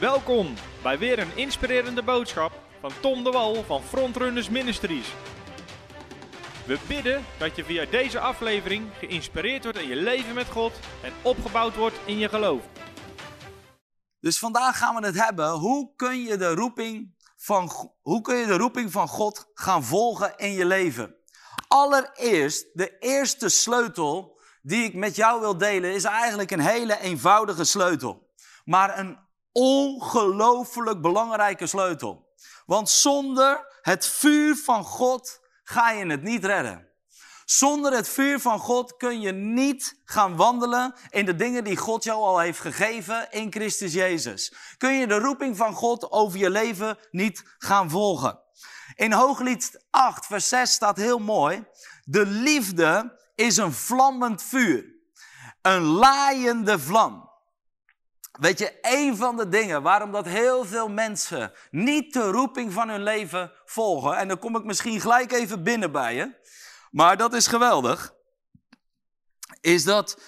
Welkom bij weer een inspirerende boodschap van Tom de Wal van Frontrunners Ministries. We bidden dat je via deze aflevering geïnspireerd wordt in je leven met God en opgebouwd wordt in je geloof. Dus vandaag gaan we het hebben, hoe kun je de roeping van, hoe kun je de roeping van God gaan volgen in je leven? Allereerst, de eerste sleutel die ik met jou wil delen, is eigenlijk een hele eenvoudige sleutel. Maar een ongelooflijk belangrijke sleutel. Want zonder het vuur van God ga je het niet redden. Zonder het vuur van God kun je niet gaan wandelen in de dingen die God jou al heeft gegeven in Christus Jezus. Kun je de roeping van God over je leven niet gaan volgen. In Hooglied 8, vers 6 staat heel mooi. De liefde is een vlammend vuur. Een laaiende vlam. Weet je, een van de dingen waarom dat heel veel mensen niet de roeping van hun leven volgen, en dan kom ik misschien gelijk even binnen bij je, maar dat is geweldig, is dat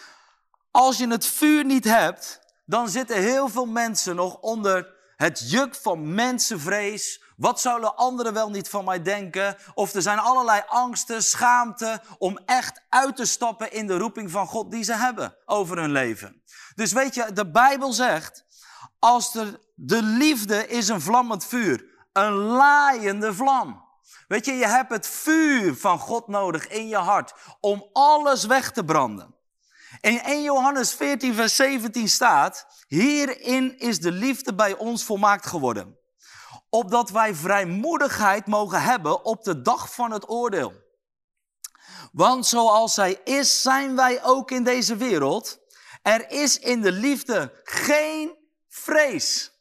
als je het vuur niet hebt, dan zitten heel veel mensen nog onder het juk van mensenvrees. Wat zouden anderen wel niet van mij denken? Of er zijn allerlei angsten, schaamte om echt uit te stappen in de roeping van God die ze hebben over hun leven. Dus weet je, de Bijbel zegt, als er de liefde is een vlammend vuur, een laaiende vlam. Weet je, je hebt het vuur van God nodig in je hart om alles weg te branden. In 1 Johannes 14, vers 17 staat, hierin is de liefde bij ons volmaakt geworden. Opdat wij vrijmoedigheid mogen hebben op de dag van het oordeel. Want zoals zij is, zijn wij ook in deze wereld. Er is in de liefde geen vrees.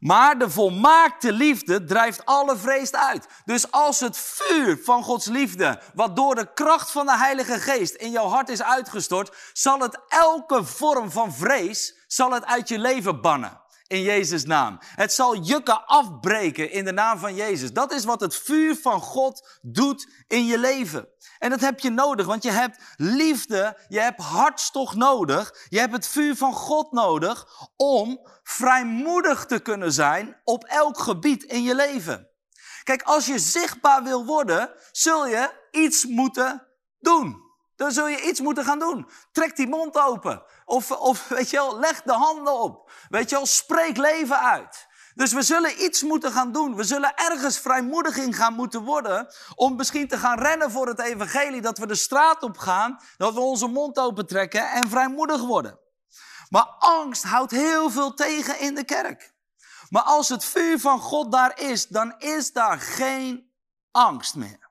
Maar de volmaakte liefde drijft alle vrees uit. Dus als het vuur van Gods liefde, wat door de kracht van de Heilige Geest in jouw hart is uitgestort, zal het elke vorm van vrees, zal het uit je leven bannen. In Jezus' naam. Het zal jukken afbreken in de naam van Jezus. Dat is wat het vuur van God doet in je leven. En dat heb je nodig, want je hebt liefde, je hebt hartstocht nodig, je hebt het vuur van God nodig om vrijmoedig te kunnen zijn op elk gebied in je leven. Kijk, als je zichtbaar wil worden, zul je iets moeten doen. Dan zul je iets moeten gaan doen. Trek die mond open. Of, of weet je wel, leg de handen op. Weet je wel, spreek leven uit. Dus we zullen iets moeten gaan doen. We zullen ergens vrijmoedig in gaan moeten worden. Om misschien te gaan rennen voor het evangelie. Dat we de straat op gaan. Dat we onze mond open trekken en vrijmoedig worden. Maar angst houdt heel veel tegen in de kerk. Maar als het vuur van God daar is, dan is daar geen angst meer.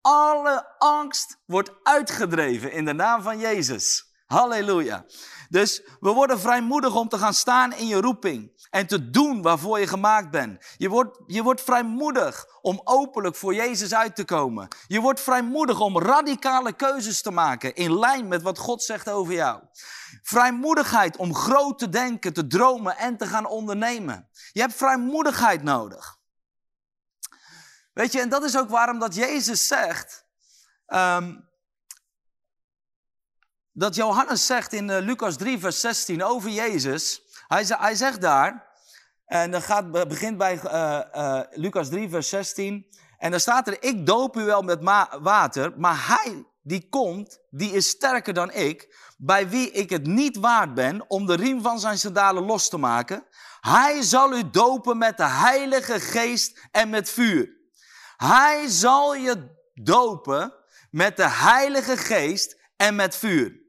Alle angst wordt uitgedreven in de naam van Jezus. Halleluja. Dus we worden vrijmoedig om te gaan staan in je roeping en te doen waarvoor je gemaakt bent. Je wordt, je wordt vrijmoedig om openlijk voor Jezus uit te komen. Je wordt vrijmoedig om radicale keuzes te maken in lijn met wat God zegt over jou. Vrijmoedigheid om groot te denken, te dromen en te gaan ondernemen. Je hebt vrijmoedigheid nodig. Weet je, en dat is ook waarom dat Jezus zegt, um, dat Johannes zegt in uh, Lucas 3, vers 16 over Jezus. Hij, hij zegt daar, en dan gaat, begint bij uh, Lucas 3, vers 16. En dan staat er, ik doop u wel met water, maar hij die komt, die is sterker dan ik, bij wie ik het niet waard ben om de riem van zijn sandalen los te maken. Hij zal u dopen met de heilige geest en met vuur. Hij zal je dopen met de heilige geest en met vuur.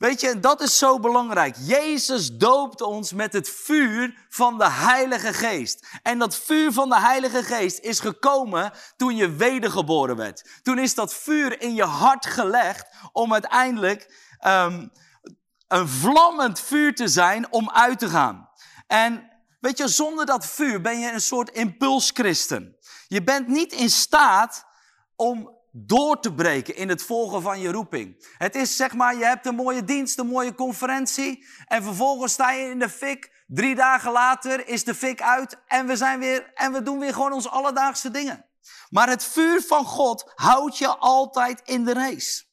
Weet je, dat is zo belangrijk. Jezus doopt ons met het vuur van de Heilige Geest. En dat vuur van de Heilige Geest is gekomen toen je wedergeboren werd. Toen is dat vuur in je hart gelegd om uiteindelijk um, een vlammend vuur te zijn om uit te gaan. En weet je, zonder dat vuur ben je een soort impulschristen. Je bent niet in staat om door te breken in het volgen van je roeping. Het is zeg maar, je hebt een mooie dienst, een mooie conferentie en vervolgens sta je in de fik. Drie dagen later is de fik uit en we zijn weer en we doen weer gewoon onze alledaagse dingen. Maar het vuur van God houdt je altijd in de race.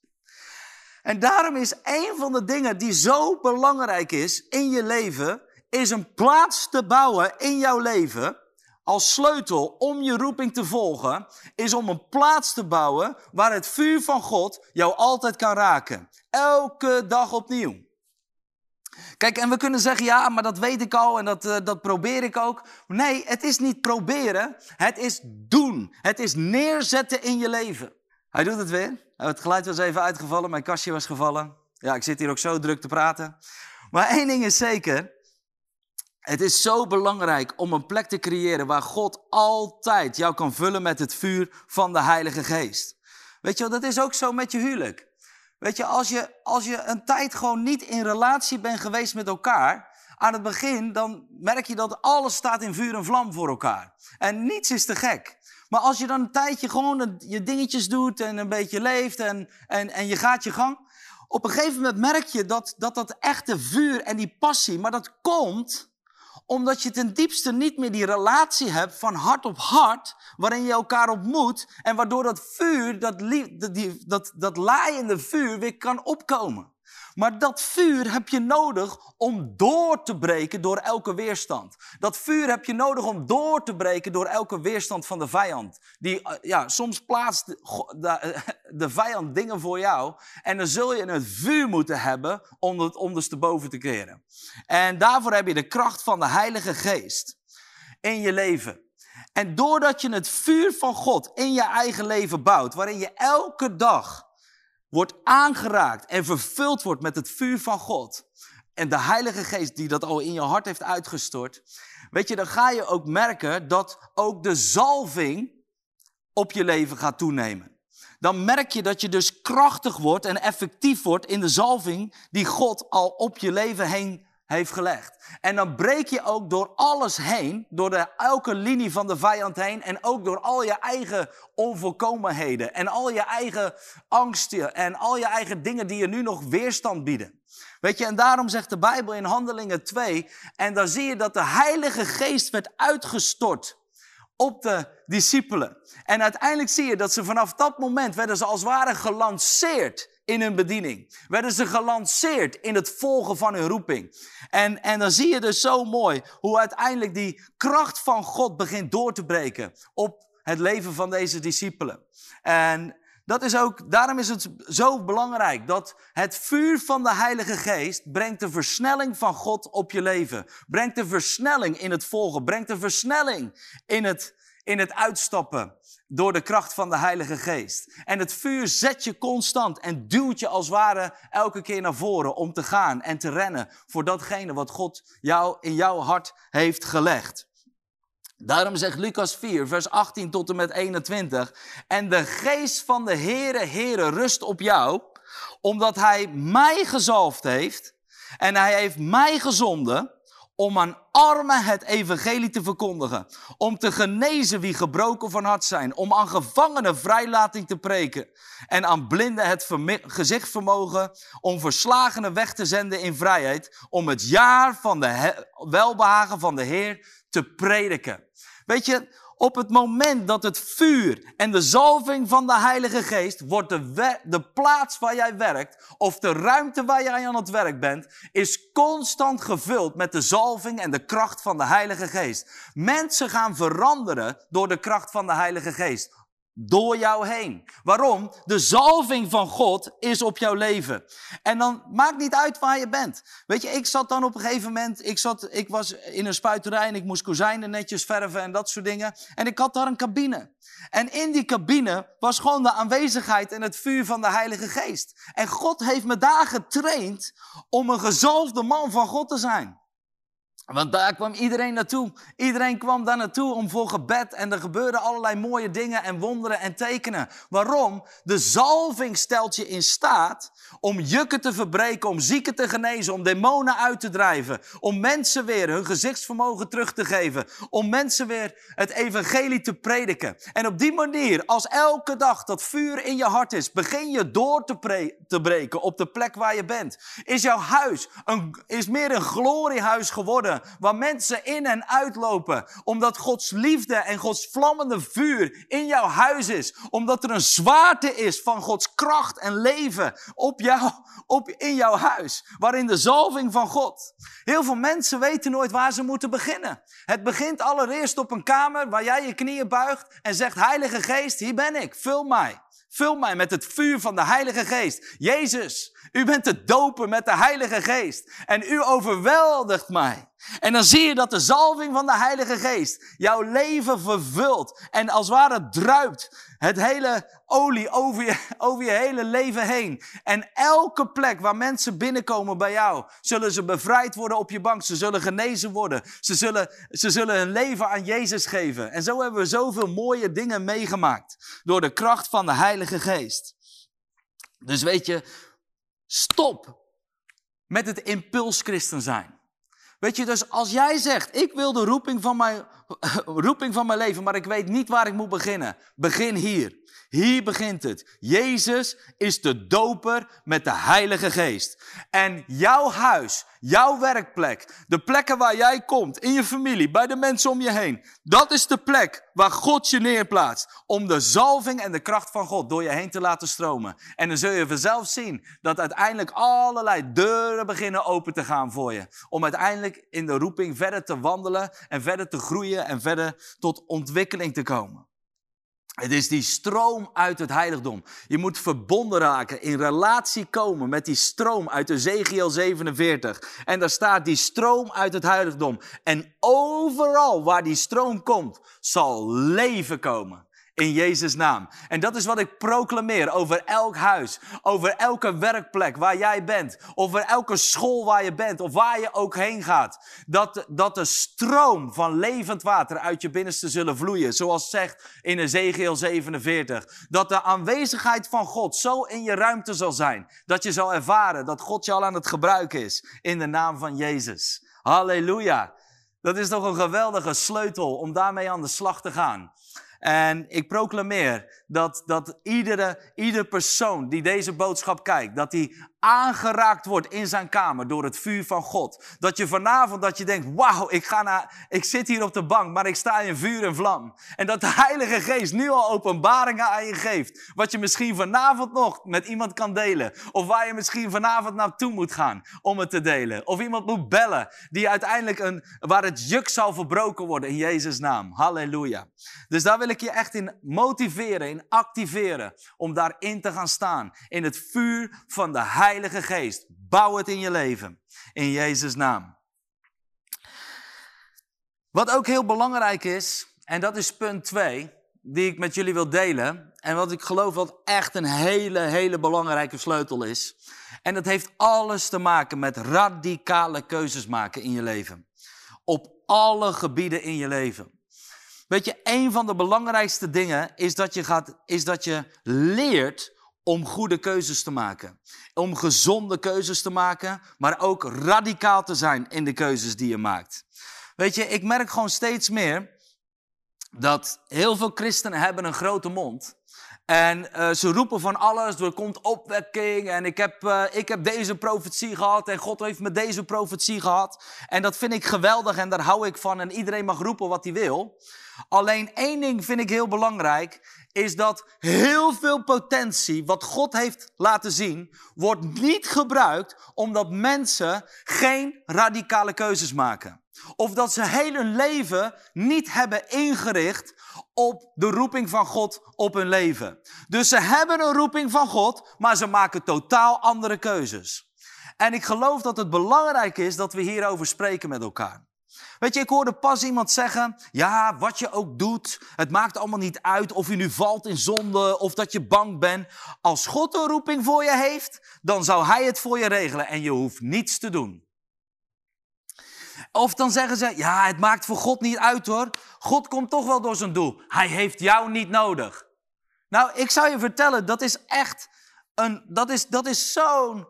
En daarom is een van de dingen die zo belangrijk is in je leven, is een plaats te bouwen in jouw leven als sleutel om je roeping te volgen, is om een plaats te bouwen waar het vuur van God jou altijd kan raken. Elke dag opnieuw. Kijk, en we kunnen zeggen, ja, maar dat weet ik al en dat, uh, dat probeer ik ook. Nee, het is niet proberen, het is doen. Het is neerzetten in je leven. Hij doet het weer. Het geluid was even uitgevallen, mijn kastje was gevallen. Ja, ik zit hier ook zo druk te praten. Maar één ding is zeker, het is zo belangrijk om een plek te creëren waar God altijd jou kan vullen met het vuur van de Heilige Geest. Weet je dat is ook zo met je huwelijk. Weet je, als je, als je een tijd gewoon niet in relatie bent geweest met elkaar, aan het begin, dan merk je dat alles staat in vuur en vlam voor elkaar. En niets is te gek. Maar als je dan een tijdje gewoon je dingetjes doet en een beetje leeft en, en, en je gaat je gang, op een gegeven moment merk je dat, dat dat echte vuur en die passie, maar dat komt omdat je ten diepste niet meer die relatie hebt van hart op hart, waarin je elkaar ontmoet en waardoor dat vuur, dat, dat, dat, dat laaiende vuur weer kan opkomen. Maar dat vuur heb je nodig om door te breken door elke weerstand. Dat vuur heb je nodig om door te breken door elke weerstand van de vijand. Die, eh, ja, soms plaatst de, vijand dingen voor jou. En dan zul je het vuur moeten hebben om het ondersteboven te keren. En daarvoor heb je de kracht van de Heilige Geest in je leven. En doordat je het vuur van God in je eigen leven bouwt, waarin je elke dag wordt aangeraakt en vervuld wordt met het vuur van God. En de Heilige Geest die dat al in je hart heeft uitgestort. Weet je, dan ga je ook merken dat ook de zalving op je leven gaat toenemen. Dan merk je dat je dus krachtig wordt en effectief wordt in de zalving die God al op je leven heen heeft gelegd. En dan breek je ook door alles heen, door de, elke linie van de vijand heen en ook door al je eigen onvolkomenheden en al je eigen angsten en al je eigen dingen die je nu nog weerstand bieden. Weet je, en daarom zegt de Bijbel in Handelingen 2, en dan zie je dat de Heilige Geest werd uitgestort op de discipelen. En uiteindelijk zie je dat ze vanaf dat moment werden ze als ware gelanceerd in hun bediening. Werden ze gelanceerd in het volgen van hun roeping. En, en dan zie je dus zo mooi hoe uiteindelijk die kracht van God begint door te breken op het leven van deze discipelen. En dat is ook, daarom is het zo belangrijk dat het vuur van de Heilige Geest brengt de versnelling van God op je leven. Brengt de versnelling in het volgen. Brengt de versnelling in het, in het uitstappen door de kracht van de Heilige Geest. En het vuur zet je constant en duwt je als ware elke keer naar voren om te gaan en te rennen voor datgene wat God jou in jouw hart heeft gelegd. Daarom zegt Lucas 4, vers 18 tot en met 21. En de geest van de Heere, Heere rust op jou, omdat hij mij gezalfd heeft en hij heeft mij gezonden om aan armen het evangelie te verkondigen, om te genezen wie gebroken van hart zijn, om aan gevangenen vrijlating te preken en aan blinden het gezichtvermogen, om verslagenen weg te zenden in vrijheid, om het jaar van de welbehagen van de Heer te prediken. Weet je, op het moment dat het vuur en de zalving van de Heilige Geest wordt de, de plaats waar jij werkt, of de ruimte waar jij aan het werk bent, is constant gevuld met de zalving en de kracht van de Heilige Geest. Mensen gaan veranderen door de kracht van de Heilige Geest door jou heen. Waarom? De zalving van God is op jouw leven. En dan maakt niet uit waar je bent. Weet je, ik zat dan op een gegeven moment, ik, zat, ik was in een spuiterij en ik moest kozijnen netjes verven en dat soort dingen. En ik had daar een cabine. En in die cabine was gewoon de aanwezigheid en het vuur van de Heilige Geest. En God heeft me daar getraind om een gezalfde man van God te zijn. Want daar kwam iedereen naartoe. Iedereen kwam daar naartoe om voor gebed. En er gebeurden allerlei mooie dingen en wonderen en tekenen. Waarom? De zalving stelt je in staat om jukken te verbreken, om zieken te genezen, om demonen uit te drijven. Om mensen weer hun gezichtsvermogen terug te geven. Om mensen weer het evangelie te prediken. En op die manier, als elke dag dat vuur in je hart is, begin je door te, te breken op de plek waar je bent. Is jouw huis een, is meer een gloriehuis geworden waar mensen in en uitlopen. Omdat Gods liefde en Gods vlammende vuur in jouw huis is. Omdat er een zwaarte is van Gods kracht en leven op jou, op, in jouw huis. Waarin de zalving van God. Heel veel mensen weten nooit waar ze moeten beginnen. Het begint allereerst op een kamer waar jij je knieën buigt en zegt, Heilige Geest, hier ben ik, vul mij. Vul mij met het vuur van de Heilige Geest. Jezus, u bent te dopen met de Heilige Geest. En u overweldigt mij. En dan zie je dat de zalving van de Heilige Geest jouw leven vervult. En als het ware druipt het hele olie over je, over je hele leven heen. En elke plek waar mensen binnenkomen bij jou, zullen ze bevrijd worden op je bank. Ze zullen genezen worden. Ze zullen, ze zullen hun leven aan Jezus geven. En zo hebben we zoveel mooie dingen meegemaakt. Door de kracht van de Heilige Geest. Dus weet je, stop met het impuls christen zijn. Weet je, dus als jij zegt, ik wil de roeping van, mijn, roeping van mijn leven, maar ik weet niet waar ik moet beginnen. Begin hier. Hier begint het. Jezus is de doper met de Heilige Geest. En jouw huis, jouw werkplek, de plekken waar jij komt, in je familie, bij de mensen om je heen, dat is de plek waar God je neerplaatst. Om de zalving en de kracht van God door je heen te laten stromen. En dan zul je vanzelf zien dat uiteindelijk allerlei deuren beginnen open te gaan voor je. Om uiteindelijk in de roeping verder te wandelen en verder te groeien en verder tot ontwikkeling te komen. Het is die stroom uit het heiligdom. Je moet verbonden raken, in relatie komen met die stroom uit Ezekiel 47. En daar staat die stroom uit het heiligdom. En overal waar die stroom komt, zal leven komen. In Jezus' naam. En dat is wat ik proclameer over elk huis, over elke werkplek waar jij bent, over elke school waar je bent of waar je ook heen gaat. Dat, dat de stroom van levend water uit je binnenste zullen vloeien, zoals zegt in Ezekiel 47. Dat de aanwezigheid van God zo in je ruimte zal zijn, dat je zal ervaren dat God je al aan het gebruiken is in de naam van Jezus. Halleluja. Dat is toch een geweldige sleutel om daarmee aan de slag te gaan. En ik proclameer dat, dat iedere, ieder persoon die deze boodschap kijkt, dat die aangeraakt wordt in zijn kamer door het vuur van God. Dat je vanavond dat je denkt, wauw, ik, ga naar, ik zit hier op de bank, maar ik sta in vuur en vlam. En dat de Heilige Geest nu al openbaringen aan je geeft. Wat je misschien vanavond nog met iemand kan delen. Of waar je misschien vanavond naartoe moet gaan om het te delen. Of iemand moet bellen die uiteindelijk een, waar het juk zal verbroken worden in Jezus' naam. Halleluja. Dus daar wil ik je echt in motiveren, in activeren. Om daarin te gaan staan. In het vuur van de Heilige Heilige Geest. Bouw het in je leven. In Jezus' naam. Wat ook heel belangrijk is, en dat is punt 2, die ik met jullie wil delen. En wat ik geloof wat echt een hele, hele belangrijke sleutel is. En dat heeft alles te maken met radicale keuzes maken in je leven. Op alle gebieden in je leven. Weet je, een van de belangrijkste dingen is dat je, gaat, is dat je leert om goede keuzes te maken. Om gezonde keuzes te maken, maar ook radicaal te zijn in de keuzes die je maakt. Weet je, ik merk gewoon steeds meer dat heel veel christenen hebben een grote mond. En uh, ze roepen van alles, er komt opwekking en ik heb, uh, ik heb deze profetie gehad en God heeft me deze profetie gehad. En dat vind ik geweldig en daar hou ik van en iedereen mag roepen wat hij wil. Alleen één ding vind ik heel belangrijk, is dat heel veel potentie wat God heeft laten zien, wordt niet gebruikt omdat mensen geen radicale keuzes maken. Of dat ze heel hun leven niet hebben ingericht op de roeping van God op hun leven. Dus ze hebben een roeping van God, maar ze maken totaal andere keuzes. En ik geloof dat het belangrijk is dat we hierover spreken met elkaar. Weet je, ik hoorde pas iemand zeggen, ja, wat je ook doet, het maakt allemaal niet uit of je nu valt in zonde of dat je bang bent. Als God een roeping voor je heeft, dan zou Hij het voor je regelen en je hoeft niets te doen. Of dan zeggen ze, ja, het maakt voor God niet uit hoor. God komt toch wel door zijn doel. Hij heeft jou niet nodig. Nou, ik zou je vertellen, dat is echt een, dat is, dat is zo'n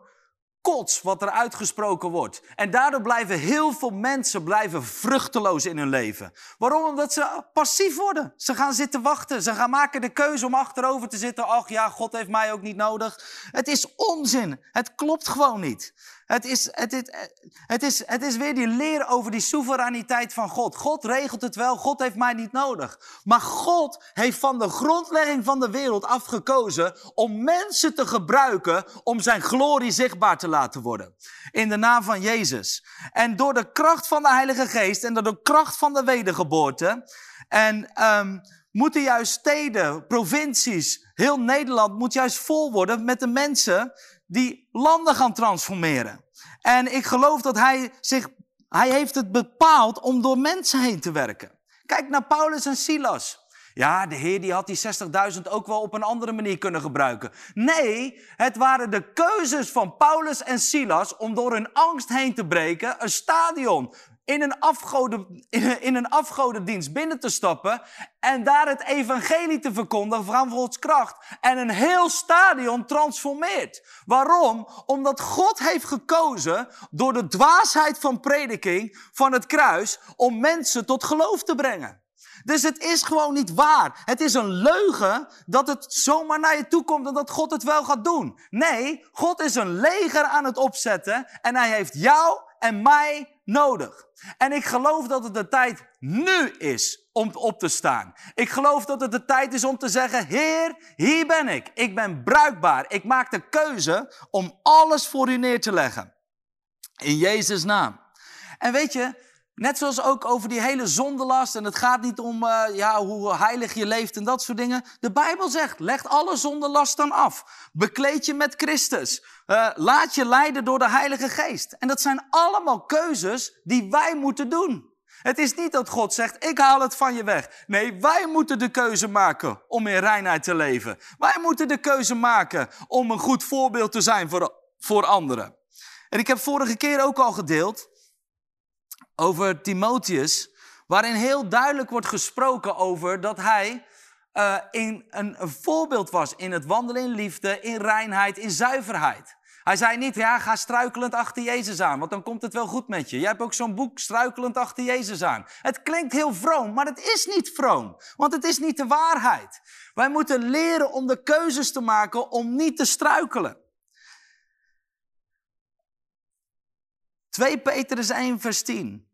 wat er uitgesproken wordt. En daardoor blijven heel veel mensen blijven vruchteloos in hun leven. Waarom? Omdat ze passief worden. Ze gaan zitten wachten. Ze gaan maken de keuze om achterover te zitten. Ach ja, God heeft mij ook niet nodig. Het is onzin. Het klopt gewoon niet. Het is, het, het, het, is, het is weer die leer over die soevereiniteit van God. God regelt het wel, God heeft mij niet nodig. Maar God heeft van de grondlegging van de wereld afgekozen om mensen te gebruiken om zijn glorie zichtbaar te laten worden. In de naam van Jezus. En door de kracht van de Heilige Geest en door de kracht van de wedergeboorte. En um, moeten juist steden, provincies, heel Nederland moet juist vol worden met de mensen die landen gaan transformeren. En ik geloof dat hij zich, hij heeft het bepaald om door mensen heen te werken. Kijk naar Paulus en Silas. Ja, de Heer die had die 60.000 ook wel op een andere manier kunnen gebruiken. Nee, het waren de keuzes van Paulus en Silas om door hun angst heen te breken een stadion in een, afgoden, in een afgodendienst binnen te stappen en daar het evangelie te verkondigen van Gods kracht en een heel stadion transformeert. Waarom? Omdat God heeft gekozen door de dwaasheid van prediking van het kruis om mensen tot geloof te brengen. Dus het is gewoon niet waar. Het is een leugen dat het zomaar naar je toe komt en dat God het wel gaat doen. Nee, God is een leger aan het opzetten en hij heeft jou en mij nodig. En ik geloof dat het de tijd nu is om op te staan. Ik geloof dat het de tijd is om te zeggen, Heer, hier ben ik. Ik ben bruikbaar. Ik maak de keuze om alles voor u neer te leggen. In Jezus' naam. En weet je, Net zoals ook over die hele zondelast. En het gaat niet om uh, ja, hoe heilig je leeft en dat soort dingen. De Bijbel zegt, leg alle zondelast dan af. Bekleed je met Christus. Uh, laat je leiden door de Heilige Geest. En dat zijn allemaal keuzes die wij moeten doen. Het is niet dat God zegt, ik haal het van je weg. Nee, wij moeten de keuze maken om in reinheid te leven. Wij moeten de keuze maken om een goed voorbeeld te zijn voor, voor anderen. En ik heb vorige keer ook al gedeeld over Timotheus, waarin heel duidelijk wordt gesproken over dat hij uh, in een, een, voorbeeld was in het wandelen in liefde, in reinheid, in zuiverheid. Hij zei niet, ja, ga struikelend achter Jezus aan, want dan komt het wel goed met je. Jij hebt ook zo'n boek, Struikelend achter Jezus aan. Het klinkt heel vroom, maar het is niet vroom, want het is niet de waarheid. Wij moeten leren om de keuzes te maken om niet te struikelen. 2 Petrus 1, vers 10.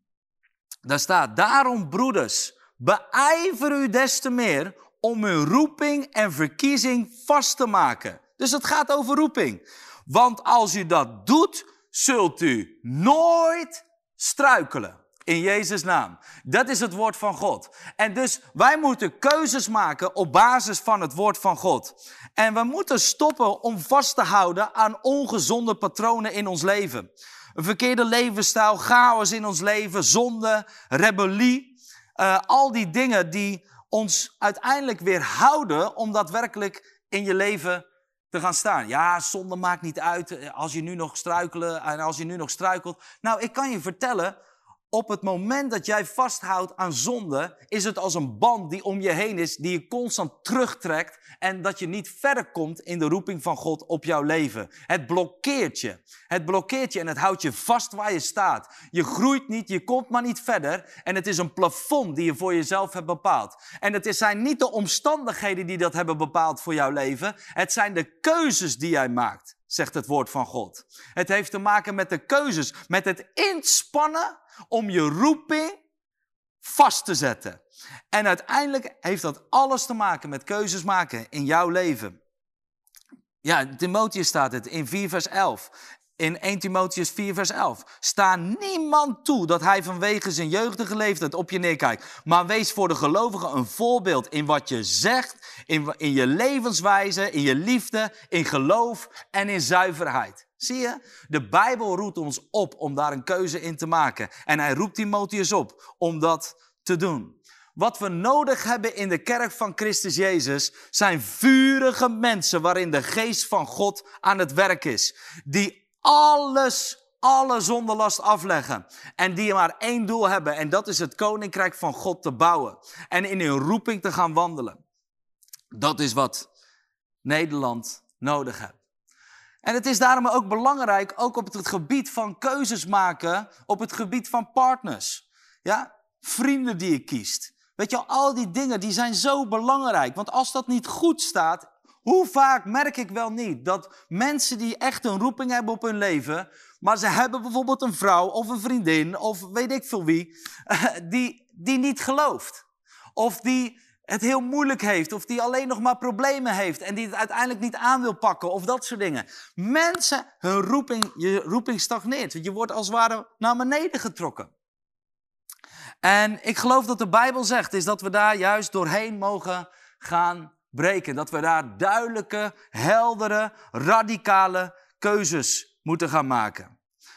Daar staat, daarom broeders, beijver u des te meer om uw roeping en verkiezing vast te maken. Dus het gaat over roeping. Want als u dat doet, zult u nooit struikelen. In Jezus' naam. Dat is het woord van God. En dus wij moeten keuzes maken op basis van het woord van God. En we moeten stoppen om vast te houden aan ongezonde patronen in ons leven. Een verkeerde levensstijl, chaos in ons leven, zonde, rebellie. Uh, al die dingen die ons uiteindelijk weerhouden om daadwerkelijk in je leven te gaan staan. Ja, zonde maakt niet uit eh, als je nu nog struikelen en als je nu nog struikelt. Nou, ik kan je vertellen, op het moment dat jij vasthoudt aan zonde, is het als een band die om je heen is, die je constant terugtrekt en dat je niet verder komt in de roeping van God op jouw leven. Het blokkeert je. Het blokkeert je en het houdt je vast waar je staat. Je groeit niet, je komt maar niet verder en het is een plafond die je voor jezelf hebt bepaald. En het zijn niet de omstandigheden die dat hebben bepaald voor jouw leven, het zijn de keuzes die jij maakt zegt het woord van God. Het heeft te maken met de keuzes, met het inspannen om je roeping vast te zetten. En uiteindelijk heeft dat alles te maken met keuzes maken in jouw leven. Ja, Timotheus staat het in 4 vers 11. In 1 Timotheus 4 vers 11. Sta niemand toe dat hij vanwege zijn jeugdige leeftijd op je neerkijkt. Maar wees voor de gelovigen een voorbeeld in wat je zegt, in, in je levenswijze, in je liefde, in geloof en in zuiverheid. Zie je? De Bijbel roept ons op om daar een keuze in te maken. En hij roept Timotheus op om dat te doen. Wat we nodig hebben in de kerk van Christus Jezus zijn vurige mensen waarin de geest van God aan het werk is. Die alles, alle zonderlast afleggen. En die maar één doel hebben en dat is het koninkrijk van God te bouwen. En in hun roeping te gaan wandelen. Dat is wat Nederland nodig heeft. En het is daarom ook belangrijk, ook op het gebied van keuzes maken, op het gebied van partners. Ja, vrienden die je kiest. Weet je, al die dingen die zijn zo belangrijk. Want als dat niet goed staat, hoe vaak merk ik wel niet dat mensen die echt een roeping hebben op hun leven, maar ze hebben bijvoorbeeld een vrouw of een vriendin of weet ik veel wie, die, die niet gelooft. Of die het heel moeilijk heeft, of die alleen nog maar problemen heeft en die het uiteindelijk niet aan wil pakken, of dat soort dingen. Mensen, hun roeping, je roeping stagneert. Je wordt als het ware naar beneden getrokken. En ik geloof dat de Bijbel zegt, is dat we daar juist doorheen mogen gaan breken. Dat we daar duidelijke, heldere, radicale keuzes moeten gaan maken.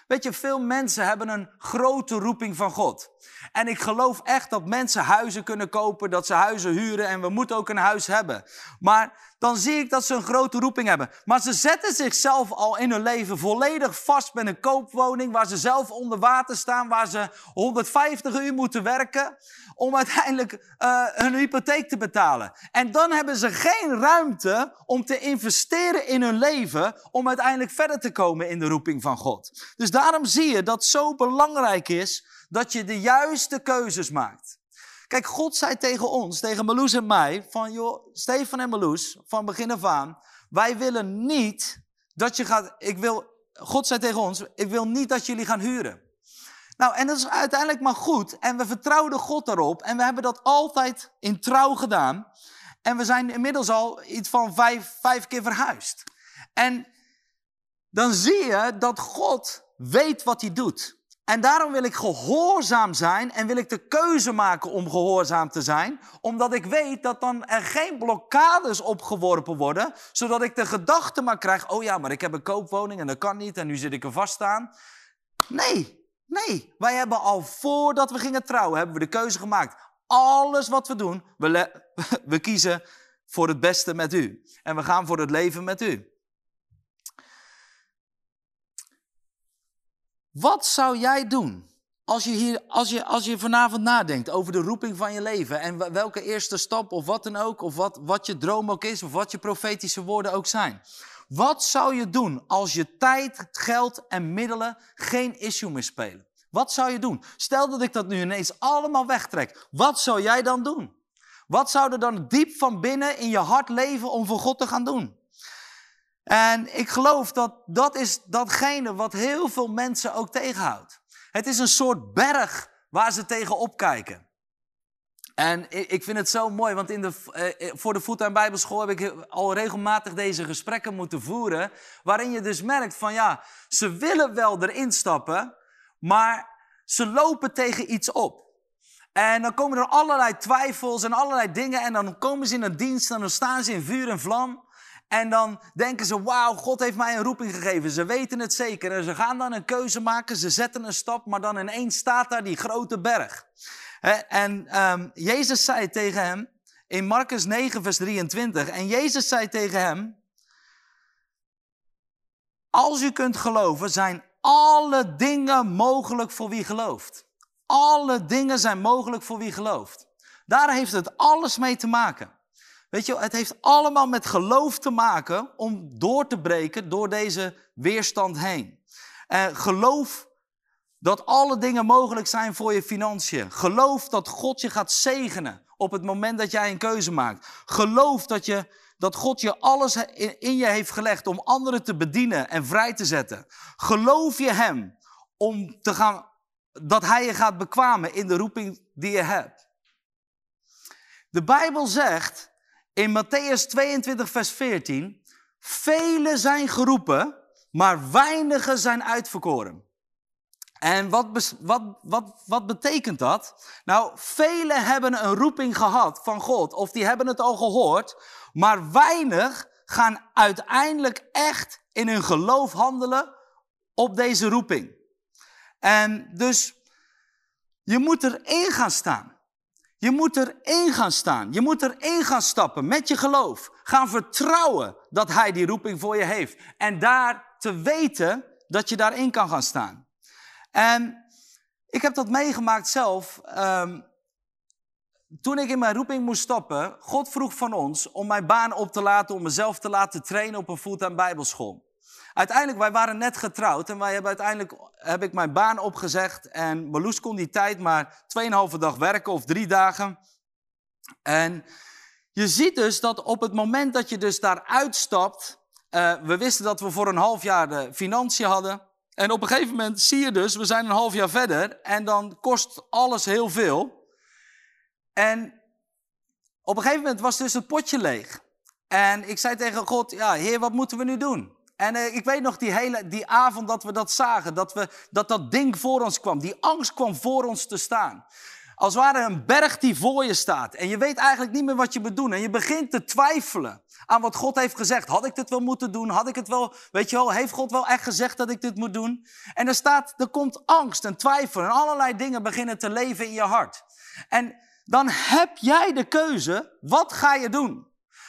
Weet je, veel mensen hebben een grote roeping van God. En ik geloof echt dat mensen huizen kunnen kopen, dat ze huizen huren en we moeten ook een huis hebben. Maar dan zie ik dat ze een grote roeping hebben. Maar ze zetten zichzelf al in hun leven volledig vast met een koopwoning waar ze zelf onder water staan, waar ze 150 uur moeten werken om uiteindelijk uh, hun hypotheek te betalen. En dan hebben ze geen ruimte om te investeren in hun leven om uiteindelijk verder te komen in de roeping van God. Dus daarom zie je dat het zo belangrijk is dat je de juiste keuzes maakt. Kijk, God zei tegen ons, tegen Meloes en mij, van joh, Stefan en Meloes, van begin af aan, wij willen niet dat je gaat, ik wil, God zei tegen ons, ik wil niet dat jullie gaan huren. Nou, en dat is uiteindelijk maar goed. En we vertrouwden God daarop. En we hebben dat altijd in trouw gedaan. En we zijn inmiddels al iets van vijf, vijf keer verhuisd. En dan zie je dat God weet wat hij doet. En daarom wil ik gehoorzaam zijn en wil ik de keuze maken om gehoorzaam te zijn. Omdat ik weet dat dan er geen blokkades opgeworpen worden. Zodat ik de gedachte maar krijg, oh ja, maar ik heb een koopwoning en dat kan niet en nu zit ik er vast aan. Nee, nee. Wij hebben al voordat we gingen trouwen, hebben we de keuze gemaakt. Alles wat we doen, we, we kiezen voor het beste met u. En we gaan voor het leven met u. Wat zou jij doen als je, hier, als, je, als je vanavond nadenkt over de roeping van je leven en welke eerste stap of wat dan ook, of wat, wat je droom ook is, of wat je profetische woorden ook zijn? Wat zou je doen als je tijd, geld en middelen geen issue meer spelen? Wat zou je doen? Stel dat ik dat nu ineens allemaal wegtrek. Wat zou jij dan doen? Wat zou er dan diep van binnen in je hart leven om voor God te gaan doen? En ik geloof dat dat is datgene wat heel veel mensen ook tegenhoudt. Het is een soort berg waar ze tegenop kijken. En ik vind het zo mooi, want in de, eh, voor de Fulltime Bijbelschool heb ik al regelmatig deze gesprekken moeten voeren. Waarin je dus merkt van ja, ze willen wel erin stappen, maar ze lopen tegen iets op. En dan komen er allerlei twijfels en allerlei dingen. En dan komen ze in een dienst en dan staan ze in vuur en vlam. En dan denken ze, wauw, God heeft mij een roeping gegeven. Ze weten het zeker. En ze gaan dan een keuze maken, ze zetten een stap, maar dan ineens staat daar die grote berg. En um, Jezus zei tegen hem, in Marcus 9, vers 23, en Jezus zei tegen hem, als u kunt geloven, zijn alle dingen mogelijk voor wie gelooft. Alle dingen zijn mogelijk voor wie gelooft. Daar heeft het alles mee te maken. Weet je, het heeft allemaal met geloof te maken om door te breken door deze weerstand heen. En geloof dat alle dingen mogelijk zijn voor je financiën. Geloof dat God je gaat zegenen op het moment dat jij een keuze maakt. Geloof dat, je, dat God je alles in je heeft gelegd om anderen te bedienen en vrij te zetten. Geloof je Hem om te gaan, dat Hij je gaat bekwamen in de roeping die je hebt. De Bijbel zegt in Matthäus 22, vers 14. Velen zijn geroepen, maar weinigen zijn uitverkoren. En wat, wat, wat, wat betekent dat? Nou, velen hebben een roeping gehad van God, of die hebben het al gehoord, maar weinig gaan uiteindelijk echt in hun geloof handelen op deze roeping. En dus je moet erin gaan staan. Je moet erin gaan staan. Je moet erin gaan stappen met je geloof. Gaan vertrouwen dat Hij die roeping voor je heeft. En daar te weten dat je daarin kan gaan staan. En ik heb dat meegemaakt zelf. Um, toen ik in mijn roeping moest stappen, God vroeg van ons om mijn baan op te laten, om mezelf te laten trainen op een fulltime bijbelschool. Uiteindelijk, wij waren net getrouwd en wij hebben uiteindelijk, heb ik mijn baan opgezegd en Marloes kon die tijd maar 2,5 dag werken of drie dagen. En je ziet dus dat op het moment dat je dus daar uitstapt, uh, we wisten dat we voor een half jaar de financiën hadden. En op een gegeven moment zie je dus, we zijn een half jaar verder en dan kost alles heel veel. En op een gegeven moment was dus het potje leeg. En ik zei tegen God, ja heer, wat moeten we nu doen? En uh, ik weet nog die hele die avond dat we dat zagen, dat, we, dat dat ding voor ons kwam. Die angst kwam voor ons te staan. Als ware een berg die voor je staat. En je weet eigenlijk niet meer wat je moet doen. En je begint te twijfelen aan wat God heeft gezegd. Had ik dit wel moeten doen? Had ik het wel, weet je wel, heeft God wel echt gezegd dat ik dit moet doen? En er staat, er komt angst en twijfel en allerlei dingen beginnen te leven in je hart. En dan heb jij de keuze, wat ga je doen?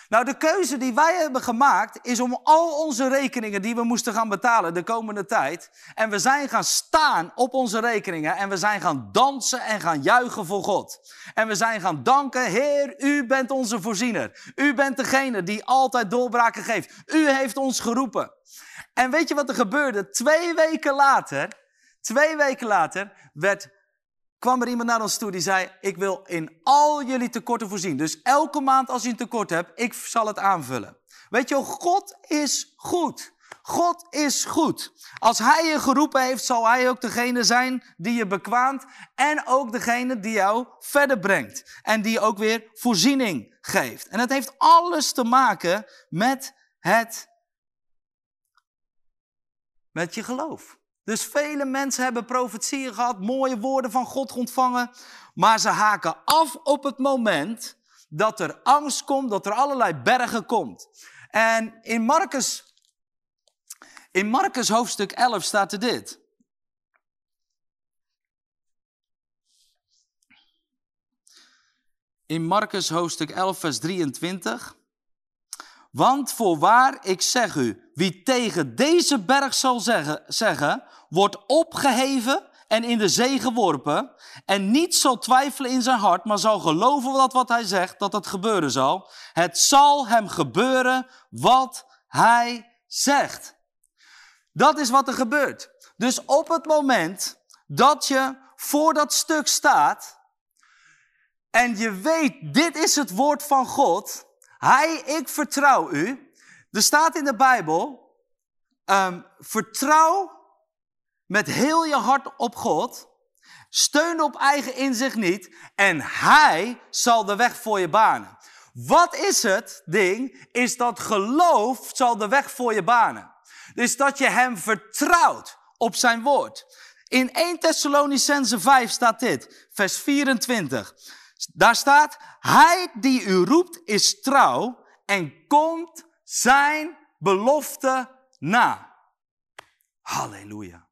Nou, de keuze die wij hebben gemaakt is om al onze rekeningen die we moesten gaan betalen de komende tijd. En we zijn gaan staan op onze rekeningen en we zijn gaan dansen en gaan juichen voor God. En we zijn gaan danken, Heer, u bent onze voorziener. U bent degene die altijd doorbraken geeft. U heeft ons geroepen. En weet je wat er gebeurde? Twee weken later, twee weken later werd kwam er iemand naar ons toe die zei: Ik wil in al jullie tekorten voorzien. Dus elke maand als je een tekort hebt, ik zal het aanvullen. Weet je, God is goed. God is goed. Als Hij je geroepen heeft, zal Hij ook degene zijn die je bekwaamt. En ook degene die jou verder brengt. En die ook weer voorziening geeft. En het heeft alles te maken met het. met je geloof. Dus vele mensen hebben profetieën gehad, mooie woorden van God ontvangen, maar ze haken af op het moment dat er angst komt, dat er allerlei bergen komt. En in Marcus, in Marcus hoofdstuk 11 staat er dit. In Marcus hoofdstuk 11 vers 23. Want voorwaar, ik zeg u, wie tegen deze berg zal zeggen, zeggen wordt opgeheven en in de zee geworpen en niet zal twijfelen in zijn hart, maar zal geloven dat wat hij zegt, dat het gebeuren zal. Het zal hem gebeuren wat hij zegt. Dat is wat er gebeurt. Dus op het moment dat je voor dat stuk staat en je weet, dit is het woord van God, hij, ik vertrouw u. Er staat in de Bijbel, um, vertrouw met heel je hart op God. Steun op eigen inzicht niet. En hij zal de weg voor je banen. Wat is het ding? Is dat geloof zal de weg voor je banen. Dus dat je hem vertrouwt op zijn woord. In 1 Thessalonicense 5 staat dit, vers 24. Daar staat, hij die u roept is trouw en komt zijn belofte na. Halleluja.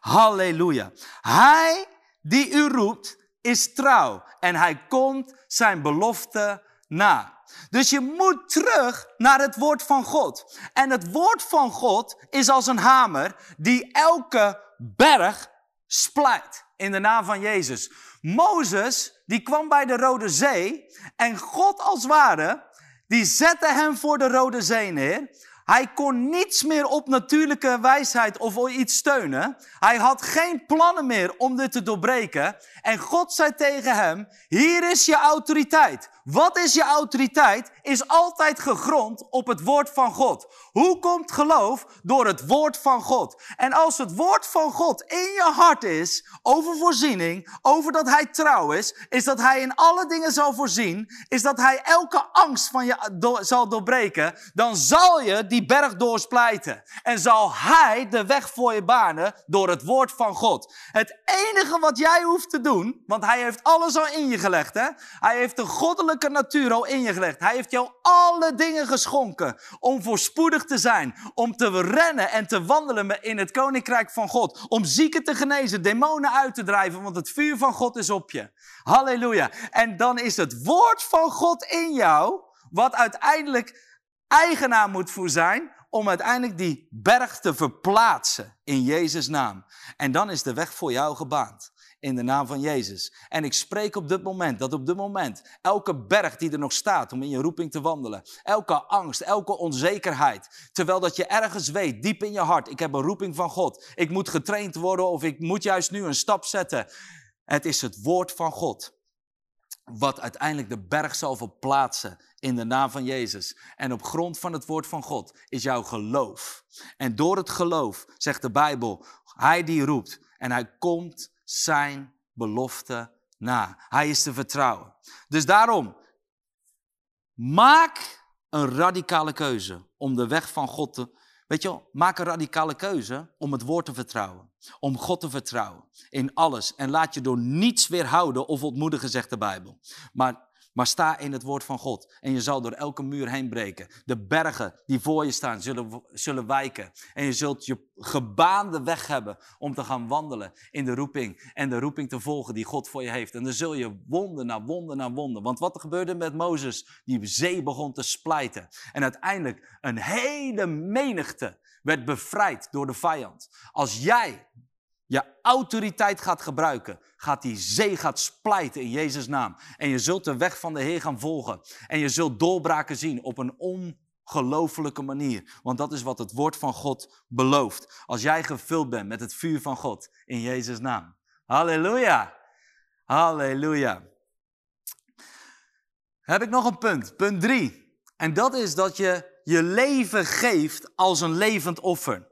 Halleluja. Hij die u roept is trouw en hij komt zijn belofte na. Dus je moet terug naar het woord van God. En het woord van God is als een hamer die elke berg splijt in de naam van Jezus. Mozes, die kwam bij de Rode Zee en God als ware, die zette hem voor de Rode Zee neer. Hij kon niets meer op natuurlijke wijsheid of iets steunen. Hij had geen plannen meer om dit te doorbreken. En God zei tegen hem, hier is je autoriteit. Wat is je autoriteit? Is altijd gegrond op het woord van God. Hoe komt geloof? Door het woord van God. En als het woord van God in je hart is, over voorziening, over dat hij trouw is, is dat hij in alle dingen zal voorzien, is dat hij elke angst van je zal doorbreken, dan zal je die berg doorsplijten. En zal hij de weg voor je banen door het woord van God. Het enige wat jij hoeft te doen, want hij heeft alles al in je gelegd, hè? Hij heeft de goddelijke natuur al in je gelegd. Hij heeft jou alle dingen geschonken om voorspoedig te zijn, om te rennen en te wandelen in het koninkrijk van God, om zieken te genezen, demonen uit te drijven, want het vuur van God is op je. Halleluja. En dan is het woord van God in jou, wat uiteindelijk eigenaar moet voor zijn, om uiteindelijk die berg te verplaatsen in Jezus' naam. En dan is de weg voor jou gebaand. in de naam van Jezus. En ik spreek op dit moment dat op dit moment elke berg die er nog staat om in je roeping te wandelen, elke angst, elke onzekerheid, terwijl dat je ergens weet, diep in je hart, ik heb een roeping van God, ik moet getraind worden of ik moet juist nu een stap zetten. Het is het woord van God wat uiteindelijk de berg zal verplaatsen in de naam van Jezus. En op grond van het woord van God is jouw geloof. En door het geloof, zegt de Bijbel, hij die roept en hij komt zijn belofte na. Hij is te vertrouwen. Dus daarom, maak een radicale keuze om de weg van God te. Weet je maak een radicale keuze om het woord te vertrouwen. Om God te vertrouwen in alles. En laat je door niets weerhouden of ontmoedigen, zegt de Bijbel. Maar maar sta in het woord van God en je zal door elke muur heen breken. De bergen die voor je staan zullen, zullen wijken. En je zult je gebaande weg hebben om te gaan wandelen in de roeping. En de roeping te volgen die God voor je heeft. En dan zul je wonden na wonden na wonden. Want wat er gebeurde met Mozes, die zee begon te splijten. En uiteindelijk een hele menigte werd bevrijd door de vijand. Als jij je autoriteit gaat gebruiken, gaat die zee gaat splijten in Jezus' naam. En je zult de weg van de Heer gaan volgen. En je zult doorbraken zien op een ongelofelijke manier. Want dat is wat het woord van God belooft. Als jij gevuld bent met het vuur van God in Jezus' naam. Halleluja. Halleluja. Heb ik nog een punt. Punt drie. En dat is dat je je leven geeft als een levend offer.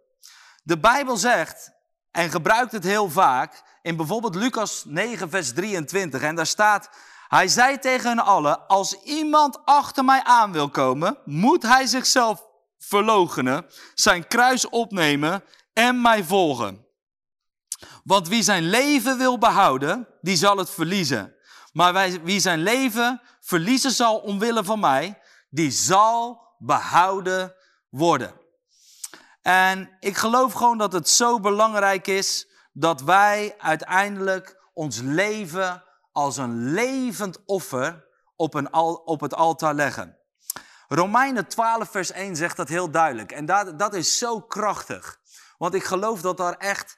De Bijbel zegt en gebruikt het heel vaak in bijvoorbeeld Lucas 9, vers 23. En daar staat, hij zei tegen hen allen, als iemand achter mij aan wil komen, moet hij zichzelf verloochenen, zijn kruis opnemen en mij volgen. Want wie zijn leven wil behouden, die zal het verliezen. Maar wie zijn leven verliezen zal omwille van mij, die zal behouden worden. En ik geloof gewoon dat het zo belangrijk is dat wij uiteindelijk ons leven als een levend offer op, een op het altaar leggen. Romeinen 12, vers 1 zegt dat heel duidelijk. En dat, dat is zo krachtig. Want ik geloof dat daar echt.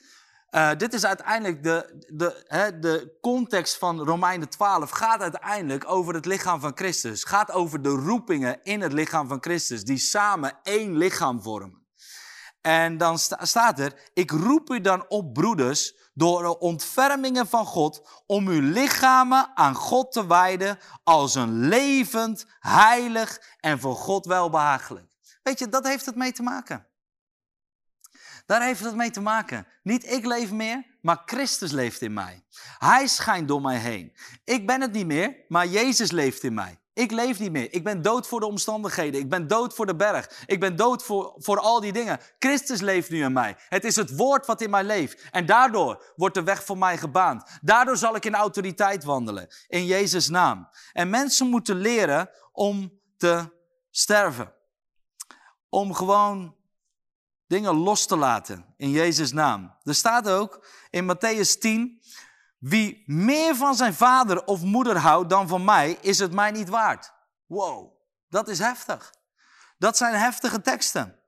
Uh, dit is uiteindelijk de, de, hè, de context van Romeinen 12. Gaat uiteindelijk over het lichaam van Christus. Gaat over de roepingen in het lichaam van Christus. Die samen één lichaam vormen. En dan staat er, ik roep u dan op, broeders, door de ontfermingen van God, om uw lichamen aan God te wijden als een levend, heilig en voor God welbehagelijk. Weet je, dat heeft het mee te maken. Daar heeft het mee te maken. Niet ik leef meer, maar Christus leeft in mij. Hij schijnt door mij heen. Ik ben het niet meer, maar Jezus leeft in mij. Ik leef niet meer. Ik ben dood voor de omstandigheden. Ik ben dood voor de berg. Ik ben dood voor, voor al die dingen. Christus leeft nu in mij. Het is het woord wat in mij leeft. En daardoor wordt de weg voor mij gebaand. Daardoor zal ik in autoriteit wandelen. In Jezus' naam. En mensen moeten leren om te sterven. Om gewoon dingen los te laten. In Jezus' naam. Er staat ook in Matthäus 10. Wie meer van zijn vader of moeder houdt dan van mij, is het mij niet waard. Wow, dat is heftig. Dat zijn heftige teksten.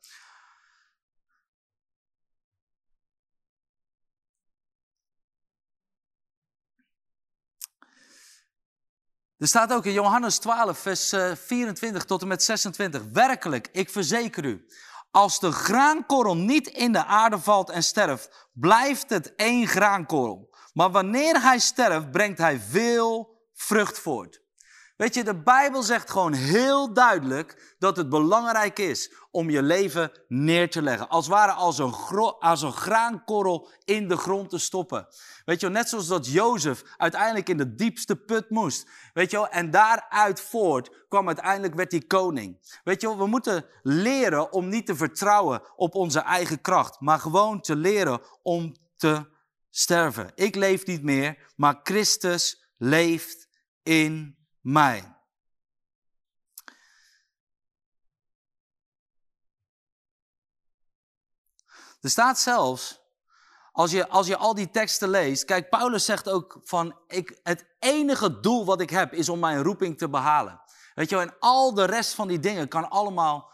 Er staat ook in Johannes 12, vers 24 eh, tot en met 26. Werkelijk, ik verzeker u, als de graankorrel niet in de aarde valt en sterft, blijft het één graankorrel. Maar wanneer hij sterft, brengt hij veel vrucht voort. Weet je, de Bijbel zegt gewoon heel duidelijk dat het belangrijk is om je leven neer te leggen. Als het ware als een, als een graankorrel in de grond te stoppen. Weet je, net zoals dat Jozef uiteindelijk in de diepste put moest. Weet je en daaruit voort kwam uiteindelijk werd hij koning. Weet je we moeten leren om niet te vertrouwen op onze eigen kracht, maar gewoon te leren om te sterven. Ik leef niet meer, maar Christus leeft in mij. Er staat zelfs, als je, als je al die teksten leest, kijk, Paulus zegt ook van, ik, het enige doel wat ik heb is om mijn roeping te behalen. Weet je, en al de rest van die dingen kan allemaal,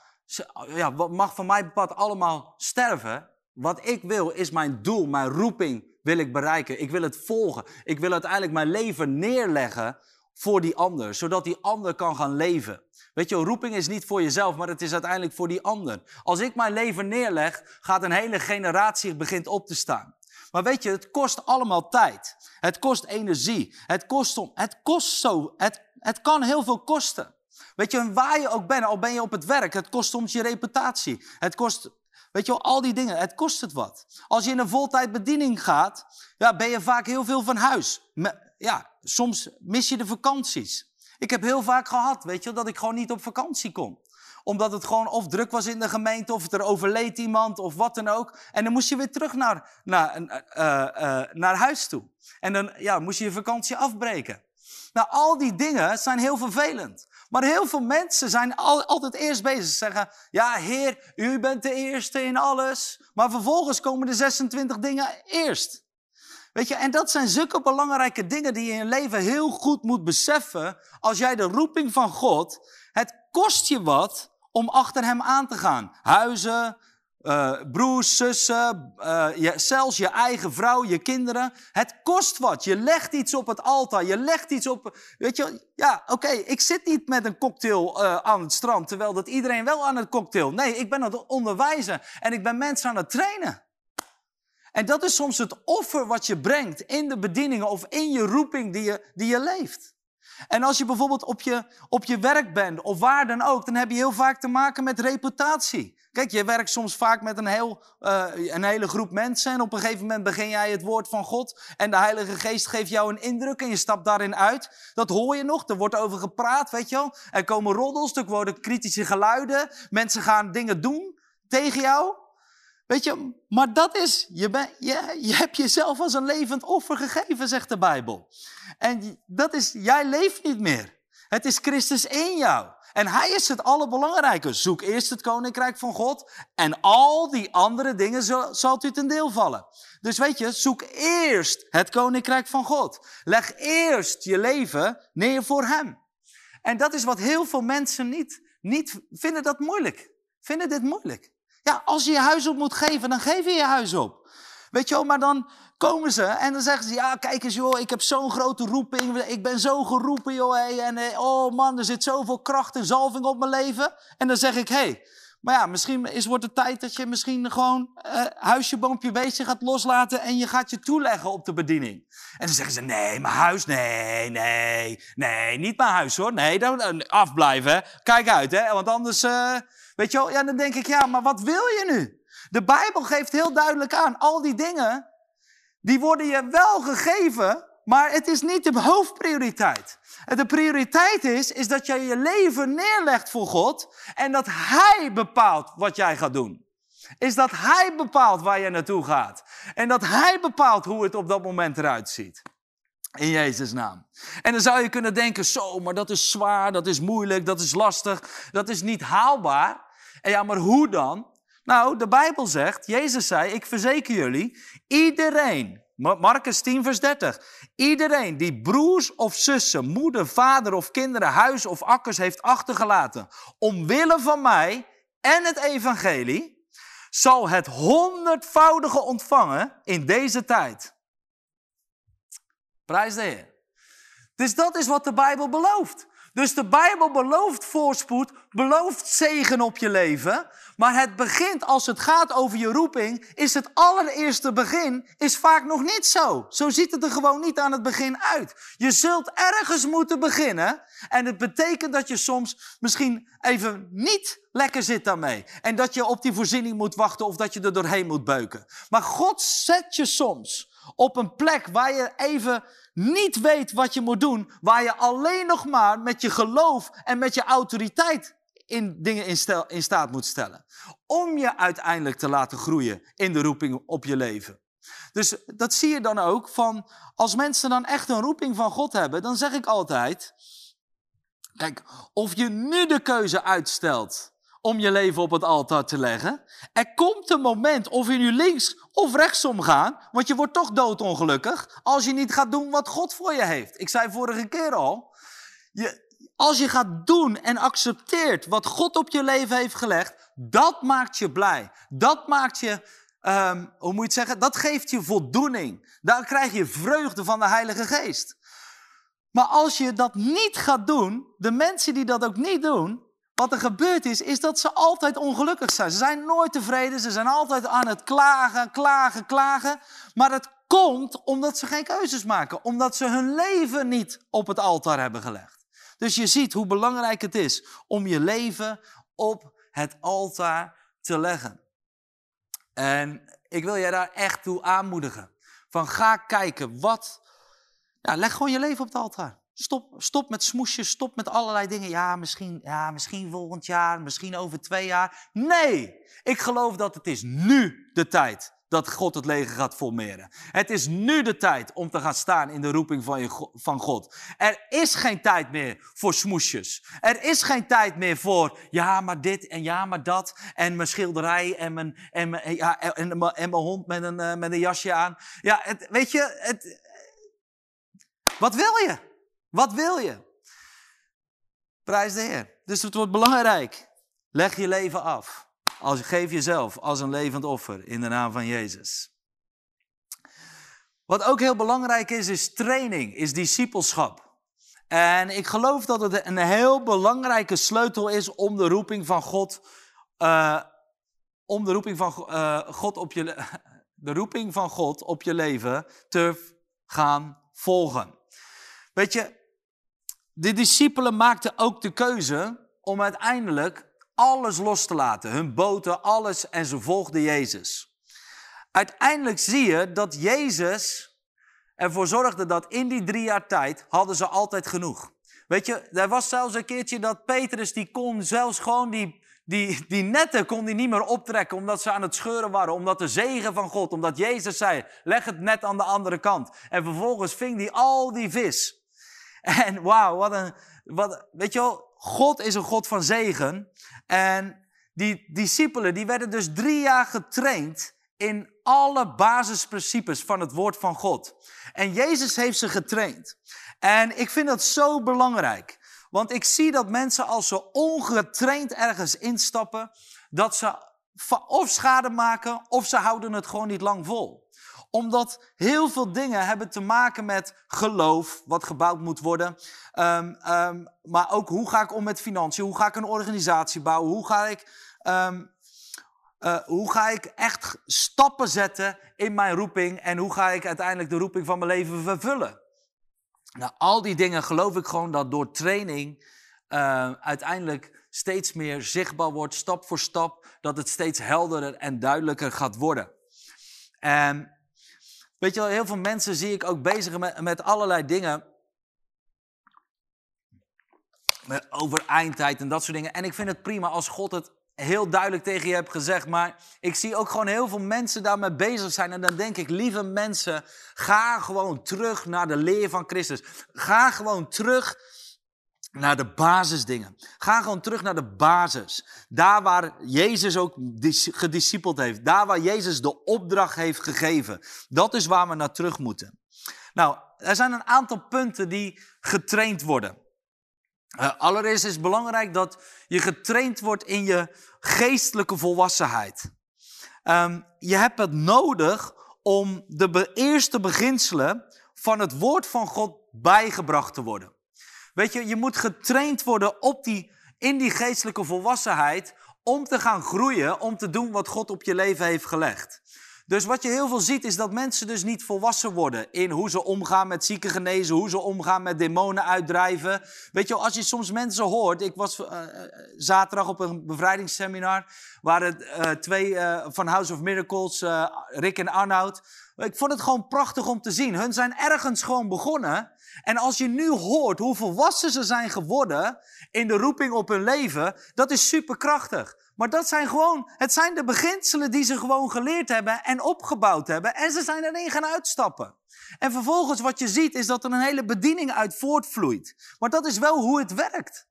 ja, mag van mij bepaald allemaal sterven. Wat ik wil is mijn doel, mijn roeping wil ik bereiken. Ik wil het volgen. Ik wil uiteindelijk mijn leven neerleggen voor die ander, zodat die ander kan gaan leven. Weet je, roeping is niet voor jezelf, maar het is uiteindelijk voor die ander. Als ik mijn leven neerleg, gaat een hele generatie begint op te staan. Maar weet je, het kost allemaal tijd. Het kost energie. Het kost, om, het kost zo. Het, het kan heel veel kosten. Weet je, waar je ook bent, al ben je op het werk, het kost soms je reputatie. Het kost, weet je wel, al die dingen, het kost het wat. Als je in een voltijdbediening gaat, ja, ben je vaak heel veel van huis. Ja, soms mis je de vakanties. Ik heb heel vaak gehad, weet je, dat ik gewoon niet op vakantie kon omdat het gewoon of druk was in de gemeente, of er overleed iemand, of wat dan ook. En dan moest je weer terug naar, naar, uh, uh, naar huis toe. En dan ja, moest je je vakantie afbreken. Nou, al die dingen zijn heel vervelend. Maar heel veel mensen zijn al, altijd eerst bezig. Ze zeggen, ja heer, u bent de eerste in alles. Maar vervolgens komen de 26 dingen eerst. Weet je, en dat zijn zulke belangrijke dingen die je in je leven heel goed moet beseffen. Als jij de roeping van God, het kost je wat om achter hem aan te gaan. Huizen, uh, broers, zussen, je, zelfs je eigen vrouw, je kinderen. Het kost wat. Je legt iets op het altaar. Je legt iets op. Weet je, ja, oké, ik zit niet met een cocktail uh, aan het strand, terwijl dat iedereen wel aan het cocktail. Nee, ik ben aan het onderwijzen en ik ben mensen aan het trainen. En dat is soms het offer wat je brengt in de bedieningen of in je roeping die je, die je leeft. En als je bijvoorbeeld op je, op je werk bent of waar dan ook, dan heb je heel vaak te maken met reputatie. Kijk, je werkt soms vaak met een, heel, uh, een hele groep mensen en op een gegeven moment begin jij het woord van God en de Heilige Geest geeft jou een indruk en je stapt daarin uit. Dat hoor je nog, er wordt over gepraat, weet je wel. Er komen roddels, er worden kritische geluiden, mensen gaan dingen doen tegen jou. Weet je, maar dat is, je, ben, je, je hebt jezelf als een levend offer gegeven, zegt de Bijbel. En dat is, jij leeft niet meer. Het is Christus in jou. En hij is het allerbelangrijke. Zoek eerst het koninkrijk van God en al die andere dingen zal, u ten deel vallen. Dus weet je, zoek eerst het koninkrijk van God. Leg eerst je leven neer voor hem. En dat is wat heel veel mensen niet, niet vinden dat moeilijk. Vinden dit moeilijk. Ja, als je je huis op moet geven, dan geef je je huis op. Weet je wel, maar dan komen ze en dan zeggen ze, ja, kijk eens joh, ik heb zo'n grote roeping, ik ben zo geroepen joh, hey, en eh, oh man, er zit zoveel kracht en zalving op mijn leven. En dan zeg ik, hé, hey, maar ja, misschien is, wordt het tijd dat je misschien gewoon uh, huisje, boompje, beestje gaat loslaten en je gaat je toeleggen op de bediening. En dan zeggen ze, nee, mijn huis, nee, nee, nee, niet mijn huis hoor. Nee, dan afblijven, kijk uit hè, want anders... Uh, Weet je wel? Ja, dan denk ik, ja, maar wat wil je nu? De Bijbel geeft heel duidelijk aan, al die dingen, die worden je wel gegeven, maar het is niet de hoofdprioriteit. De prioriteit is, is dat jij je leven neerlegt voor God en dat Hij bepaalt wat jij gaat doen. Is dat Hij bepaalt waar je naartoe gaat. En dat Hij bepaalt hoe het op dat moment eruit ziet. In Jezus' naam. En dan zou je kunnen denken, zo, maar dat is zwaar, dat is moeilijk, dat is lastig, dat is niet haalbaar. Ja, maar hoe dan? Nou, de Bijbel zegt, Jezus zei, ik verzeker jullie, iedereen, Marcus 10 vers 30, iedereen die broers of zussen, moeder, vader of kinderen, huis of akkers heeft achtergelaten, omwille van mij en het evangelie, zal het honderdvoudige ontvangen in deze tijd. Prijs de Heer. Dus dat is wat de Bijbel belooft. Dus de Bijbel belooft voorspoed, belooft zegen op je leven. Maar het begint, als het gaat over je roeping, is het allereerste begin, is vaak nog niet zo. Zo ziet het er gewoon niet aan het begin uit. Je zult ergens moeten beginnen. En het betekent dat je soms misschien even niet lekker zit daarmee. En dat je op die voorziening moet wachten of dat je er doorheen moet beuken. Maar God zet je soms op een plek waar je even niet weet wat je moet doen, waar je alleen nog maar met je geloof en met je autoriteit in dingen in, in staat moet stellen. Om je uiteindelijk te laten groeien in de roeping op je leven. Dus dat zie je dan ook van, als mensen dan echt een roeping van God hebben, dan zeg ik altijd, kijk, of je nu de keuze uitstelt om je leven op het altaar te leggen. Er komt een moment, of je nu links of rechtsom gaat, want je wordt toch doodongelukkig als je niet gaat doen wat God voor je heeft. Ik zei vorige keer al, je, als je gaat doen en accepteert wat God op je leven heeft gelegd, dat maakt je blij. Dat maakt je ehm, hoe moet je het zeggen? Dat geeft je voldoening. Daar krijg je vreugde van de Heilige Geest. Maar als je dat niet gaat doen, de mensen die dat ook niet doen, wat er gebeurt is, is dat ze altijd ongelukkig zijn. Ze zijn nooit tevreden, ze zijn altijd aan het klagen, klagen, klagen. Maar het komt omdat ze geen keuzes maken, omdat ze hun leven niet op het altaar hebben gelegd. Dus je ziet hoe belangrijk het is om je leven op het altaar te leggen. En ik wil je daar echt toe aanmoedigen. Van ga kijken, wat... Ja, leg gewoon je leven op het altaar. Stop, stop met smoesjes, stop met allerlei dingen. Ja misschien, ja, misschien volgend jaar, misschien over twee jaar. Nee, ik geloof dat het is nu de tijd dat God het leger gaat formeren. Het is nu de tijd om te gaan staan in de roeping van, je, van God. Er is geen tijd meer voor smoesjes. Er is geen tijd meer voor ja, maar dit en ja, maar dat. En mijn schilderij en mijn, en mijn, ja, en mijn, en mijn hond met een, uh, met een jasje aan. Ja, het, weet je, het, wat wil je? Wat wil je? Prijs de Heer. Dus het wordt belangrijk. Leg je leven af. Als, geef jezelf als een levend offer in de naam van Jezus. Wat ook heel belangrijk is, is training, is discipelschap. En ik geloof dat het een heel belangrijke sleutel is om de roeping van God, uh, om de roeping van uh, God op je, de roeping van God op je leven te gaan volgen. Weet je, de discipelen maakten ook de keuze om uiteindelijk alles los te laten. Hun boten, alles. En ze volgden Jezus. Uiteindelijk zie je dat Jezus ervoor zorgde dat in die drie jaar tijd hadden ze altijd genoeg. Weet je, er was zelfs een keertje dat Petrus, die kon zelfs gewoon die, die, die netten kon die niet meer optrekken omdat ze aan het scheuren waren. Omdat de zegen van God, omdat Jezus zei, leg het net aan de andere kant. En vervolgens ving hij al die vis. En wauw, wat een, wat, weet je wel, God is een God van zegen. En die discipelen, die werden dus drie jaar getraind in alle basisprincipes van het woord van God. En Jezus heeft ze getraind. En ik vind dat zo belangrijk. Want ik zie dat mensen als ze ongetraind ergens instappen, dat ze of schade maken of ze houden het gewoon niet lang vol omdat heel veel dingen hebben te maken met geloof, wat gebouwd moet worden. Um, um, maar ook hoe ga ik om met financiën? Hoe ga ik een organisatie bouwen? Hoe ga ik, um, uh, hoe ga ik echt stappen zetten in mijn roeping? En hoe ga ik uiteindelijk de roeping van mijn leven vervullen? Nou, al die dingen geloof ik gewoon dat door training uiteindelijk steeds meer zichtbaar wordt, stap voor stap, dat het steeds helderder en duidelijker gaat worden. En Weet je wel, heel veel mensen zie ik ook bezig met, allerlei dingen. Met over eindtijd en dat soort dingen. En ik vind het prima als God het heel duidelijk tegen je hebt gezegd. Maar ik zie ook gewoon heel veel mensen daarmee bezig zijn. En dan denk ik, lieve mensen, ga gewoon terug naar de leer van Christus. Ga gewoon terug naar de basisdingen. Ga gewoon terug naar de basis. Daar waar Jezus ook gediscipeld heeft. Daar waar Jezus de opdracht heeft gegeven. Dat is waar we naar terug moeten. Nou, er zijn een aantal punten die getraind worden. Uh, allereerst is het belangrijk dat je getraind wordt in je geestelijke volwassenheid. Um, je hebt het nodig om de eerste beginselen van het woord van God bijgebracht te worden. Weet je, je moet getraind worden op die, in die geestelijke volwassenheid om te gaan groeien, om te doen wat God op je leven heeft gelegd. Dus wat je heel veel ziet is dat mensen dus niet volwassen worden in hoe ze omgaan met zieken genezen, hoe ze omgaan met demonen uitdrijven. Weet je, als je soms mensen hoort, ik was uh, zaterdag op een bevrijdingsseminar, waren uh, twee uh, van House of Miracles, Rick en Arnoud. Ik vond het gewoon prachtig om te zien. Hun zijn ergens gewoon begonnen en als je nu hoort hoe volwassen ze zijn geworden in de roeping op hun leven, dat is superkrachtig. Maar dat zijn gewoon, het zijn de beginselen die ze gewoon geleerd hebben en opgebouwd hebben. En ze zijn erin gaan uitstappen. En vervolgens wat je ziet is dat er een hele bediening uit voortvloeit. Maar dat is wel hoe het werkt.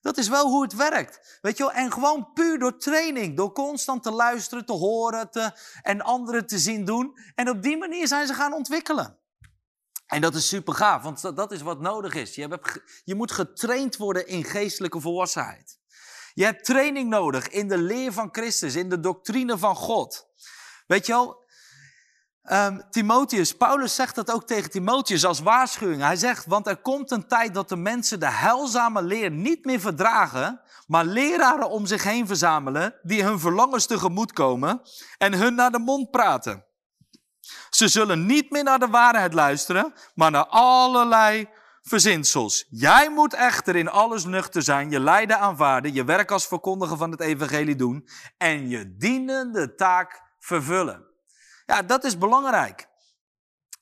Dat is wel hoe het werkt. Weet je wel? En gewoon puur door training, door constant te luisteren, te horen te, en anderen te zien doen. En op die manier zijn ze gaan ontwikkelen. En dat is super gaaf, want dat is wat nodig is. Je, hebt, je moet getraind worden in geestelijke volwassenheid. Je hebt training nodig in de leer van Christus, in de doctrine van God. Weet je wel, um, Timotheus, Paulus zegt dat ook tegen Timotheus als waarschuwing. Hij zegt, want er komt een tijd dat de mensen de heilzame leer niet meer verdragen, maar leraren om zich heen verzamelen die hun verlangens tegemoet komen en hun naar de mond praten. Ze zullen niet meer naar de waarheid luisteren, maar naar allerlei verzinsels. Jij moet echter in alles nuchter zijn, je lijden aanvaarden, je werk als verkondiger van het evangelie doen en je dienende taak vervullen. Ja, dat is belangrijk.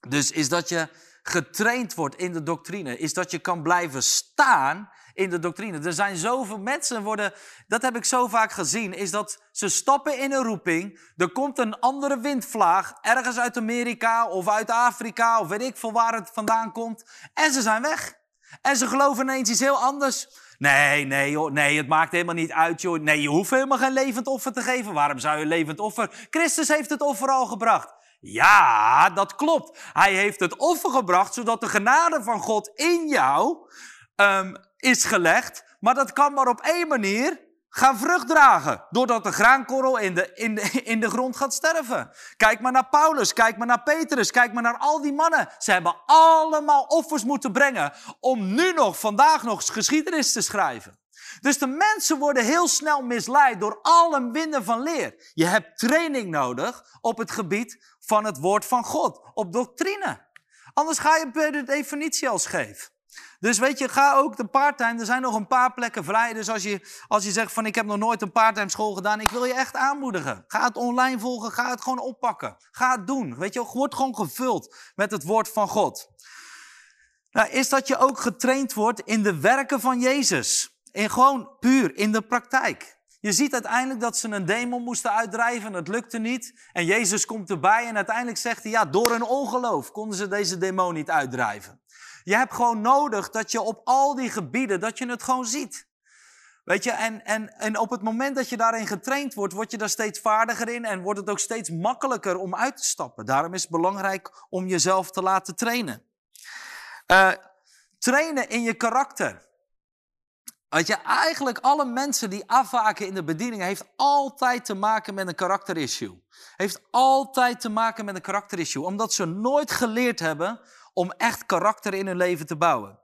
Dus is dat je getraind wordt in de doctrine, is dat je kan blijven staan in de doctrine. Er zijn zoveel mensen worden, dat heb ik zo vaak gezien, is dat ze stappen in een roeping, er komt een andere windvlaag, ergens uit Amerika of uit Afrika of weet ik veel waar het vandaan komt, en ze zijn weg. En ze geloven ineens iets heel anders. Nee, nee, joh, nee, het maakt helemaal niet uit, joh. Nee, je hoeft helemaal geen levend offer te geven. Waarom zou je levend offer? Christus heeft het offer al gebracht. Ja, dat klopt. Hij heeft het offer gebracht, zodat de genade van God in jou um, is gelegd. Maar dat kan maar op één manier gaan vrucht dragen. Doordat de graankorrel in de, in, de, in de grond gaat sterven. Kijk maar naar Paulus, kijk maar naar Petrus, kijk maar naar al die mannen. Ze hebben allemaal offers moeten brengen om nu nog, vandaag nog, geschiedenis te schrijven. Dus de mensen worden heel snel misleid door al een winden van leer. Je hebt training nodig op het gebied van het woord van God, op doctrine. Anders ga je de definitie als geef. Dus weet je, ga ook de parttime. Er zijn nog een paar plekken vrij. Dus als je, als je zegt van ik heb nog nooit een parttime school gedaan. Ik wil je echt aanmoedigen. Ga het online volgen. Ga het gewoon oppakken. Ga het doen. Weet je, word gewoon gevuld met het woord van God. Nou, is dat je ook getraind wordt in de werken van Jezus. In gewoon puur in de praktijk. Je ziet uiteindelijk dat ze een demon moesten uitdrijven. Het lukte niet. En Jezus komt erbij en uiteindelijk zegt hij, ja, door hun ongeloof konden ze deze demon niet uitdrijven. Je hebt gewoon nodig dat je op al die gebieden, dat je het gewoon ziet. Weet je, en, en, en op het moment dat je daarin getraind wordt, word je daar steeds vaardiger in en wordt het ook steeds makkelijker om uit te stappen. Daarom is het belangrijk om jezelf te laten trainen. Uh, trainen in je karakter. Weet je, eigenlijk alle mensen die afwaken in de bediening heeft altijd te maken met een karakterissue. Heeft altijd te maken met een karakterissue, omdat ze nooit geleerd hebben om echt karakter in hun leven te bouwen.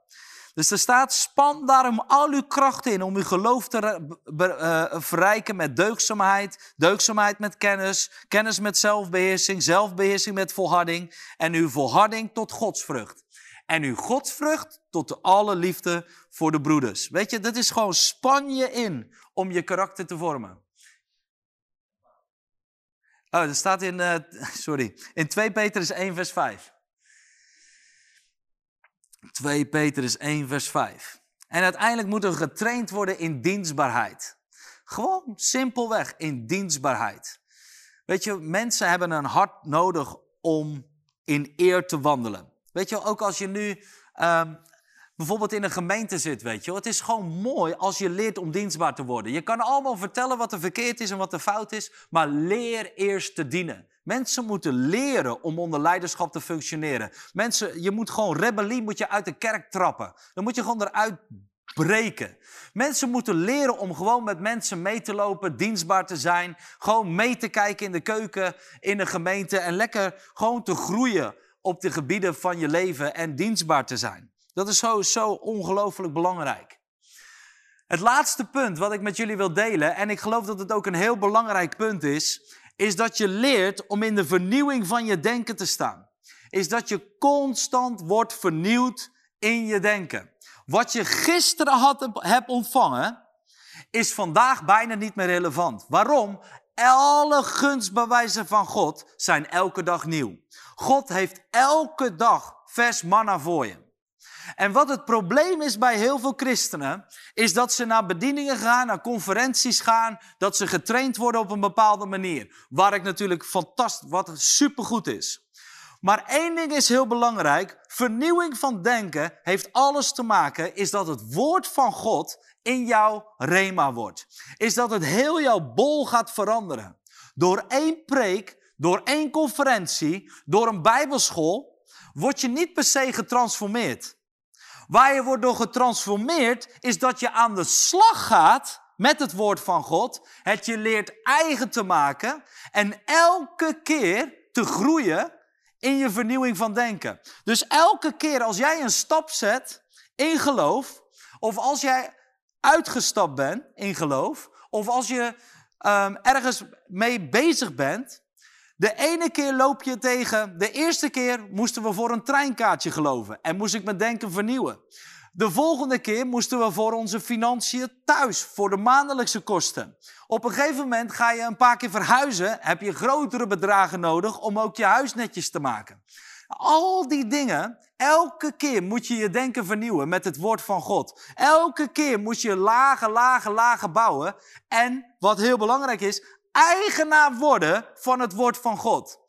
Dus er staat, span daarom al uw krachten in om uw geloof te uh, verrijken met deugdzaamheid, deugdzaamheid met kennis, kennis met zelfbeheersing, zelfbeheersing met volharding en uw volharding tot godsvrucht. En uw godsvrucht tot de alle liefde voor de broeders. Weet je, dat is gewoon span je in om je karakter te vormen. Oh, dat staat in, uh, sorry, in 2 Petrus 1 vers 5. 2 Petrus 1, vers 5. En uiteindelijk moeten we getraind worden in dienstbaarheid. Gewoon simpelweg in dienstbaarheid. Weet je, mensen hebben een hart nodig om in eer te wandelen. Weet je, ook als je nu um, bijvoorbeeld in een gemeente zit, weet je, het is gewoon mooi als je leert om dienstbaar te worden. Je kan allemaal vertellen wat er verkeerd is en wat er fout is, maar leer eerst te dienen. Mensen moeten leren om onder leiderschap te functioneren. Mensen, je moet gewoon rebellie moet je uit de kerk trappen. Dan moet je gewoon eruit breken. Mensen moeten leren om gewoon met mensen mee te lopen, dienstbaar te zijn, gewoon mee te kijken in de keuken, in de gemeente en lekker gewoon te groeien op de gebieden van je leven en dienstbaar te zijn. Dat is zo, zo ongelooflijk belangrijk. Het laatste punt wat ik met jullie wil delen, en ik geloof dat het ook een heel belangrijk punt is, is dat je leert om in de vernieuwing van je denken te staan. Is dat je constant wordt vernieuwd in je denken. Wat je gisteren had, hebt ontvangen, is vandaag bijna niet meer relevant. Waarom? Alle gunstbewijzen van God zijn elke dag nieuw. God heeft elke dag vers manna voor je. En wat het probleem is bij heel veel christenen, is dat ze naar bedieningen gaan, naar conferenties gaan, dat ze getraind worden op een bepaalde manier. Waar ik natuurlijk fantastisch, wat supergoed is. Maar één ding is heel belangrijk. Vernieuwing van denken heeft alles te maken, is dat het woord van God in jouw rema wordt. Is dat het heel jouw bol gaat veranderen. Door één preek, door één conferentie, door een bijbelschool, word je niet per se getransformeerd. Waar je wordt door getransformeerd, is dat je aan de slag gaat met het woord van God, het je leert eigen te maken en elke keer te groeien in je vernieuwing van denken. Dus elke keer als jij een stap zet in geloof, of als jij uitgestapt bent in geloof, of als je um, ergens mee bezig bent, de ene keer loop je tegen, de eerste keer moesten we voor een treinkaartje geloven en moest ik mijn denken vernieuwen. De volgende keer moesten we voor onze financiën thuis, voor de maandelijkse kosten. Op een gegeven moment ga je een paar keer verhuizen, heb je grotere bedragen nodig om ook je huis netjes te maken. Al die dingen, elke keer moet je je denken vernieuwen met het woord van God. Elke keer moet je lagen, lagen, lagen bouwen. En wat heel belangrijk is, eigenaar worden van het woord van God.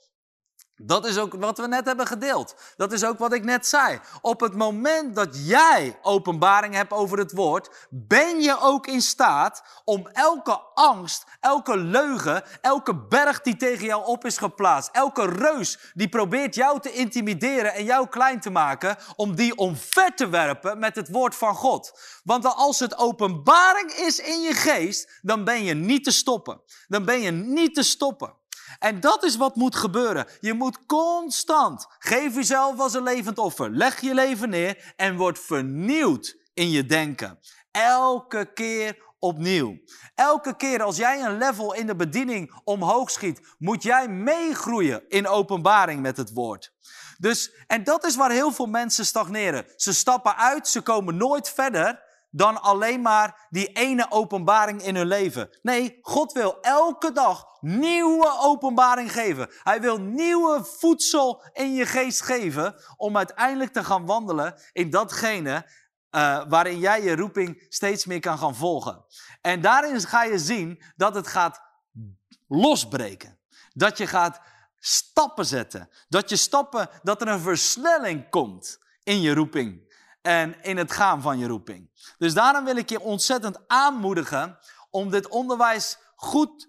Dat is ook wat we net hebben gedeeld. Dat is ook wat ik net zei. Op het moment dat jij openbaring hebt over het woord, ben je ook in staat om elke angst, elke leugen, elke berg die tegen jou op is geplaatst, elke reus die probeert jou te intimideren en jou klein te maken, om die omver te werpen met het woord van God. Want als het openbaring is in je geest, dan ben je niet te stoppen. Dan ben je niet te stoppen. En dat is wat moet gebeuren. Je moet constant, geef jezelf als een levend offer, leg je leven neer en word vernieuwd in je denken. Elke keer opnieuw. Elke keer als jij een level in de bediening omhoog schiet, moet jij meegroeien in openbaring met het woord. Dus, en dat is waar heel veel mensen stagneren. Ze stappen uit, ze komen nooit verder dan alleen maar die ene openbaring in hun leven. Nee, God wil elke dag nieuwe openbaring geven. Hij wil nieuwe voedsel in je geest geven om uiteindelijk te gaan wandelen in datgene uh, waarin jij je roeping steeds meer kan gaan volgen. En daarin ga je zien dat het gaat losbreken. Dat je gaat stappen zetten. Dat je stappen, dat er een versnelling komt in je roeping en in het gaan van je roeping. Dus daarom wil ik je ontzettend aanmoedigen om dit onderwijs goed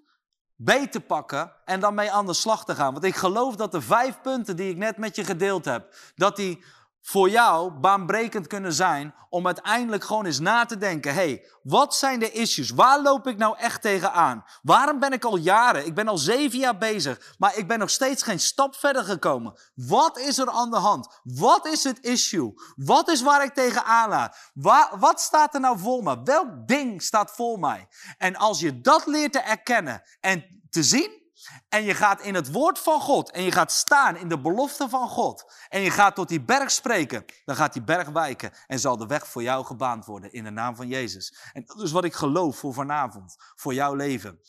beet te pakken en dan mee aan de slag te gaan. Want ik geloof dat de vijf punten die ik net met je gedeeld heb, dat die voor jou baanbrekend kunnen zijn om uiteindelijk gewoon eens na te denken. hey, wat zijn de issues? Waar loop ik nou echt tegenaan? Waarom ben ik al jaren, ik ben al zeven jaar bezig, maar ik ben nog steeds geen stap verder gekomen? Wat is er aan de hand? Wat is het issue? Wat is waar ik tegenaan laat? wat staat er nou voor me? Welk ding staat voor mij? En als je dat leert te erkennen en te zien, en je gaat in het woord van God en je gaat staan in de belofte van God en je gaat tot die berg spreken, dan gaat die berg wijken en zal de weg voor jou gebaand worden in de naam van Jezus. En dat is wat ik geloof voor vanavond, voor jouw leven.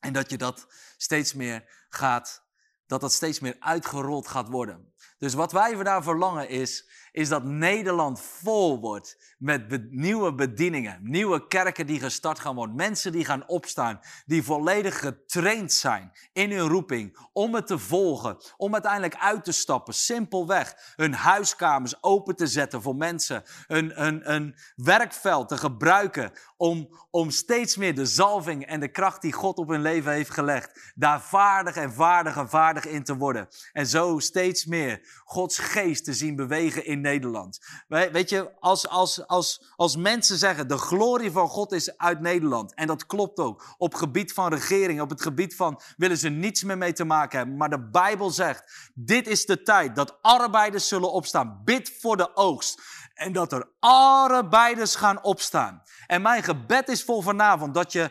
En dat je dat steeds meer gaat, dat dat steeds meer uitgerold gaat worden. Dus wat wij vandaag verlangen is, is dat Nederland vol wordt met nieuwe bedieningen, nieuwe kerken die gestart gaan worden, mensen die gaan opstaan, die volledig getraind zijn in hun roeping om het te volgen, om uiteindelijk uit te stappen, simpelweg hun huiskamers open te zetten voor mensen, een, een, werkveld te gebruiken om, om steeds meer de zalving en de kracht die God op hun leven heeft gelegd, daar vaardig en vaardig en vaardig in te worden. En zo steeds meer Gods geest te zien bewegen in Nederland. Weet je, als, als, als, als mensen zeggen, de glorie van God is uit Nederland. En dat klopt ook. Op gebied van regering, op het gebied van willen ze niets meer mee te maken hebben. Maar de Bijbel zegt, dit is de tijd dat arbeiders zullen opstaan. Bid voor de oogst. En dat er arbeiders gaan opstaan. En mijn gebed is voor vanavond dat je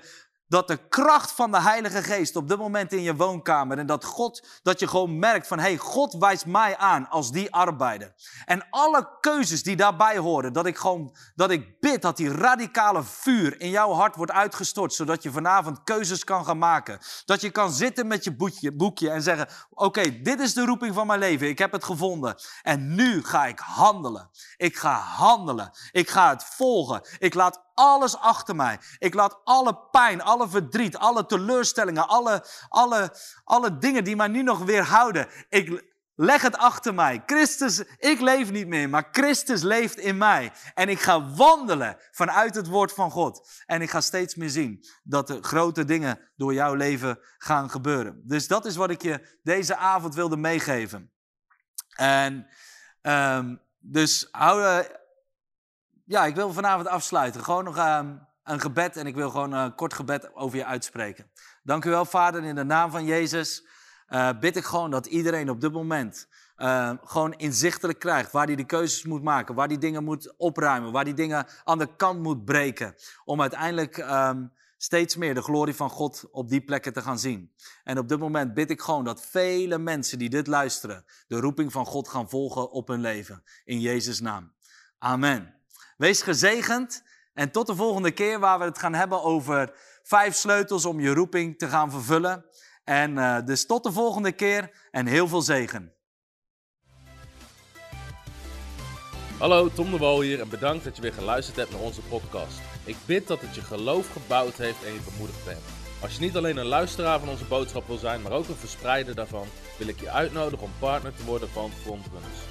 dat de kracht van de Heilige Geest op dit moment in je woonkamer en dat God, dat je gewoon merkt van, hey, God wijst mij aan als die arbeider. En alle keuzes die daarbij horen, dat ik gewoon, dat ik bid dat die radicale vuur in jouw hart wordt uitgestort, zodat je vanavond keuzes kan gaan maken. Dat je kan zitten met je boekje, boekje en zeggen, oké, dit is de roeping van mijn leven, ik heb het gevonden. En nu ga ik handelen. Ik ga handelen. Ik ga het volgen. Ik laat alles achter mij. Ik laat alle pijn, alle verdriet, alle teleurstellingen, alle, alle, alle dingen die mij nu nog weerhouden. Ik leg het achter mij. Christus, ik leef niet meer, maar Christus leeft in mij. En ik ga wandelen vanuit het woord van God. En ik ga steeds meer zien dat er grote dingen door jouw leven gaan gebeuren. Dus dat is wat ik je deze avond wilde meegeven. En um, dus hou, ja, ik wil vanavond afsluiten. Gewoon nog um, een gebed en ik wil gewoon een kort gebed over je uitspreken. Dank u wel, Vader, in de naam van Jezus. Uh, bid ik gewoon dat iedereen op dit moment uh, gewoon inzichtelijk krijgt waar hij de keuzes moet maken, waar hij dingen moet opruimen, waar hij dingen aan de kant moet breken, om uiteindelijk um, steeds meer de glorie van God op die plekken te gaan zien. En op dit moment bid ik gewoon dat vele mensen die dit luisteren, de roeping van God gaan volgen op hun leven. In Jezus' naam. Amen. Wees gezegend en tot de volgende keer waar we het gaan hebben over vijf sleutels om je roeping te gaan vervullen. En uh, dus tot de volgende keer en heel veel zegen. Hallo, Tom de Wol hier en bedankt dat je weer geluisterd hebt naar onze podcast. Ik bid dat het je geloof gebouwd heeft en je bemoedigd bent. Als je niet alleen een luisteraar van onze boodschap wil zijn, maar ook een verspreider daarvan, wil ik je uitnodigen om partner te worden van Frontrunners.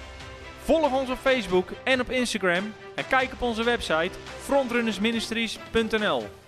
Volg ons op Facebook en op Instagram en kijk op onze website frontrunnersministries.nl.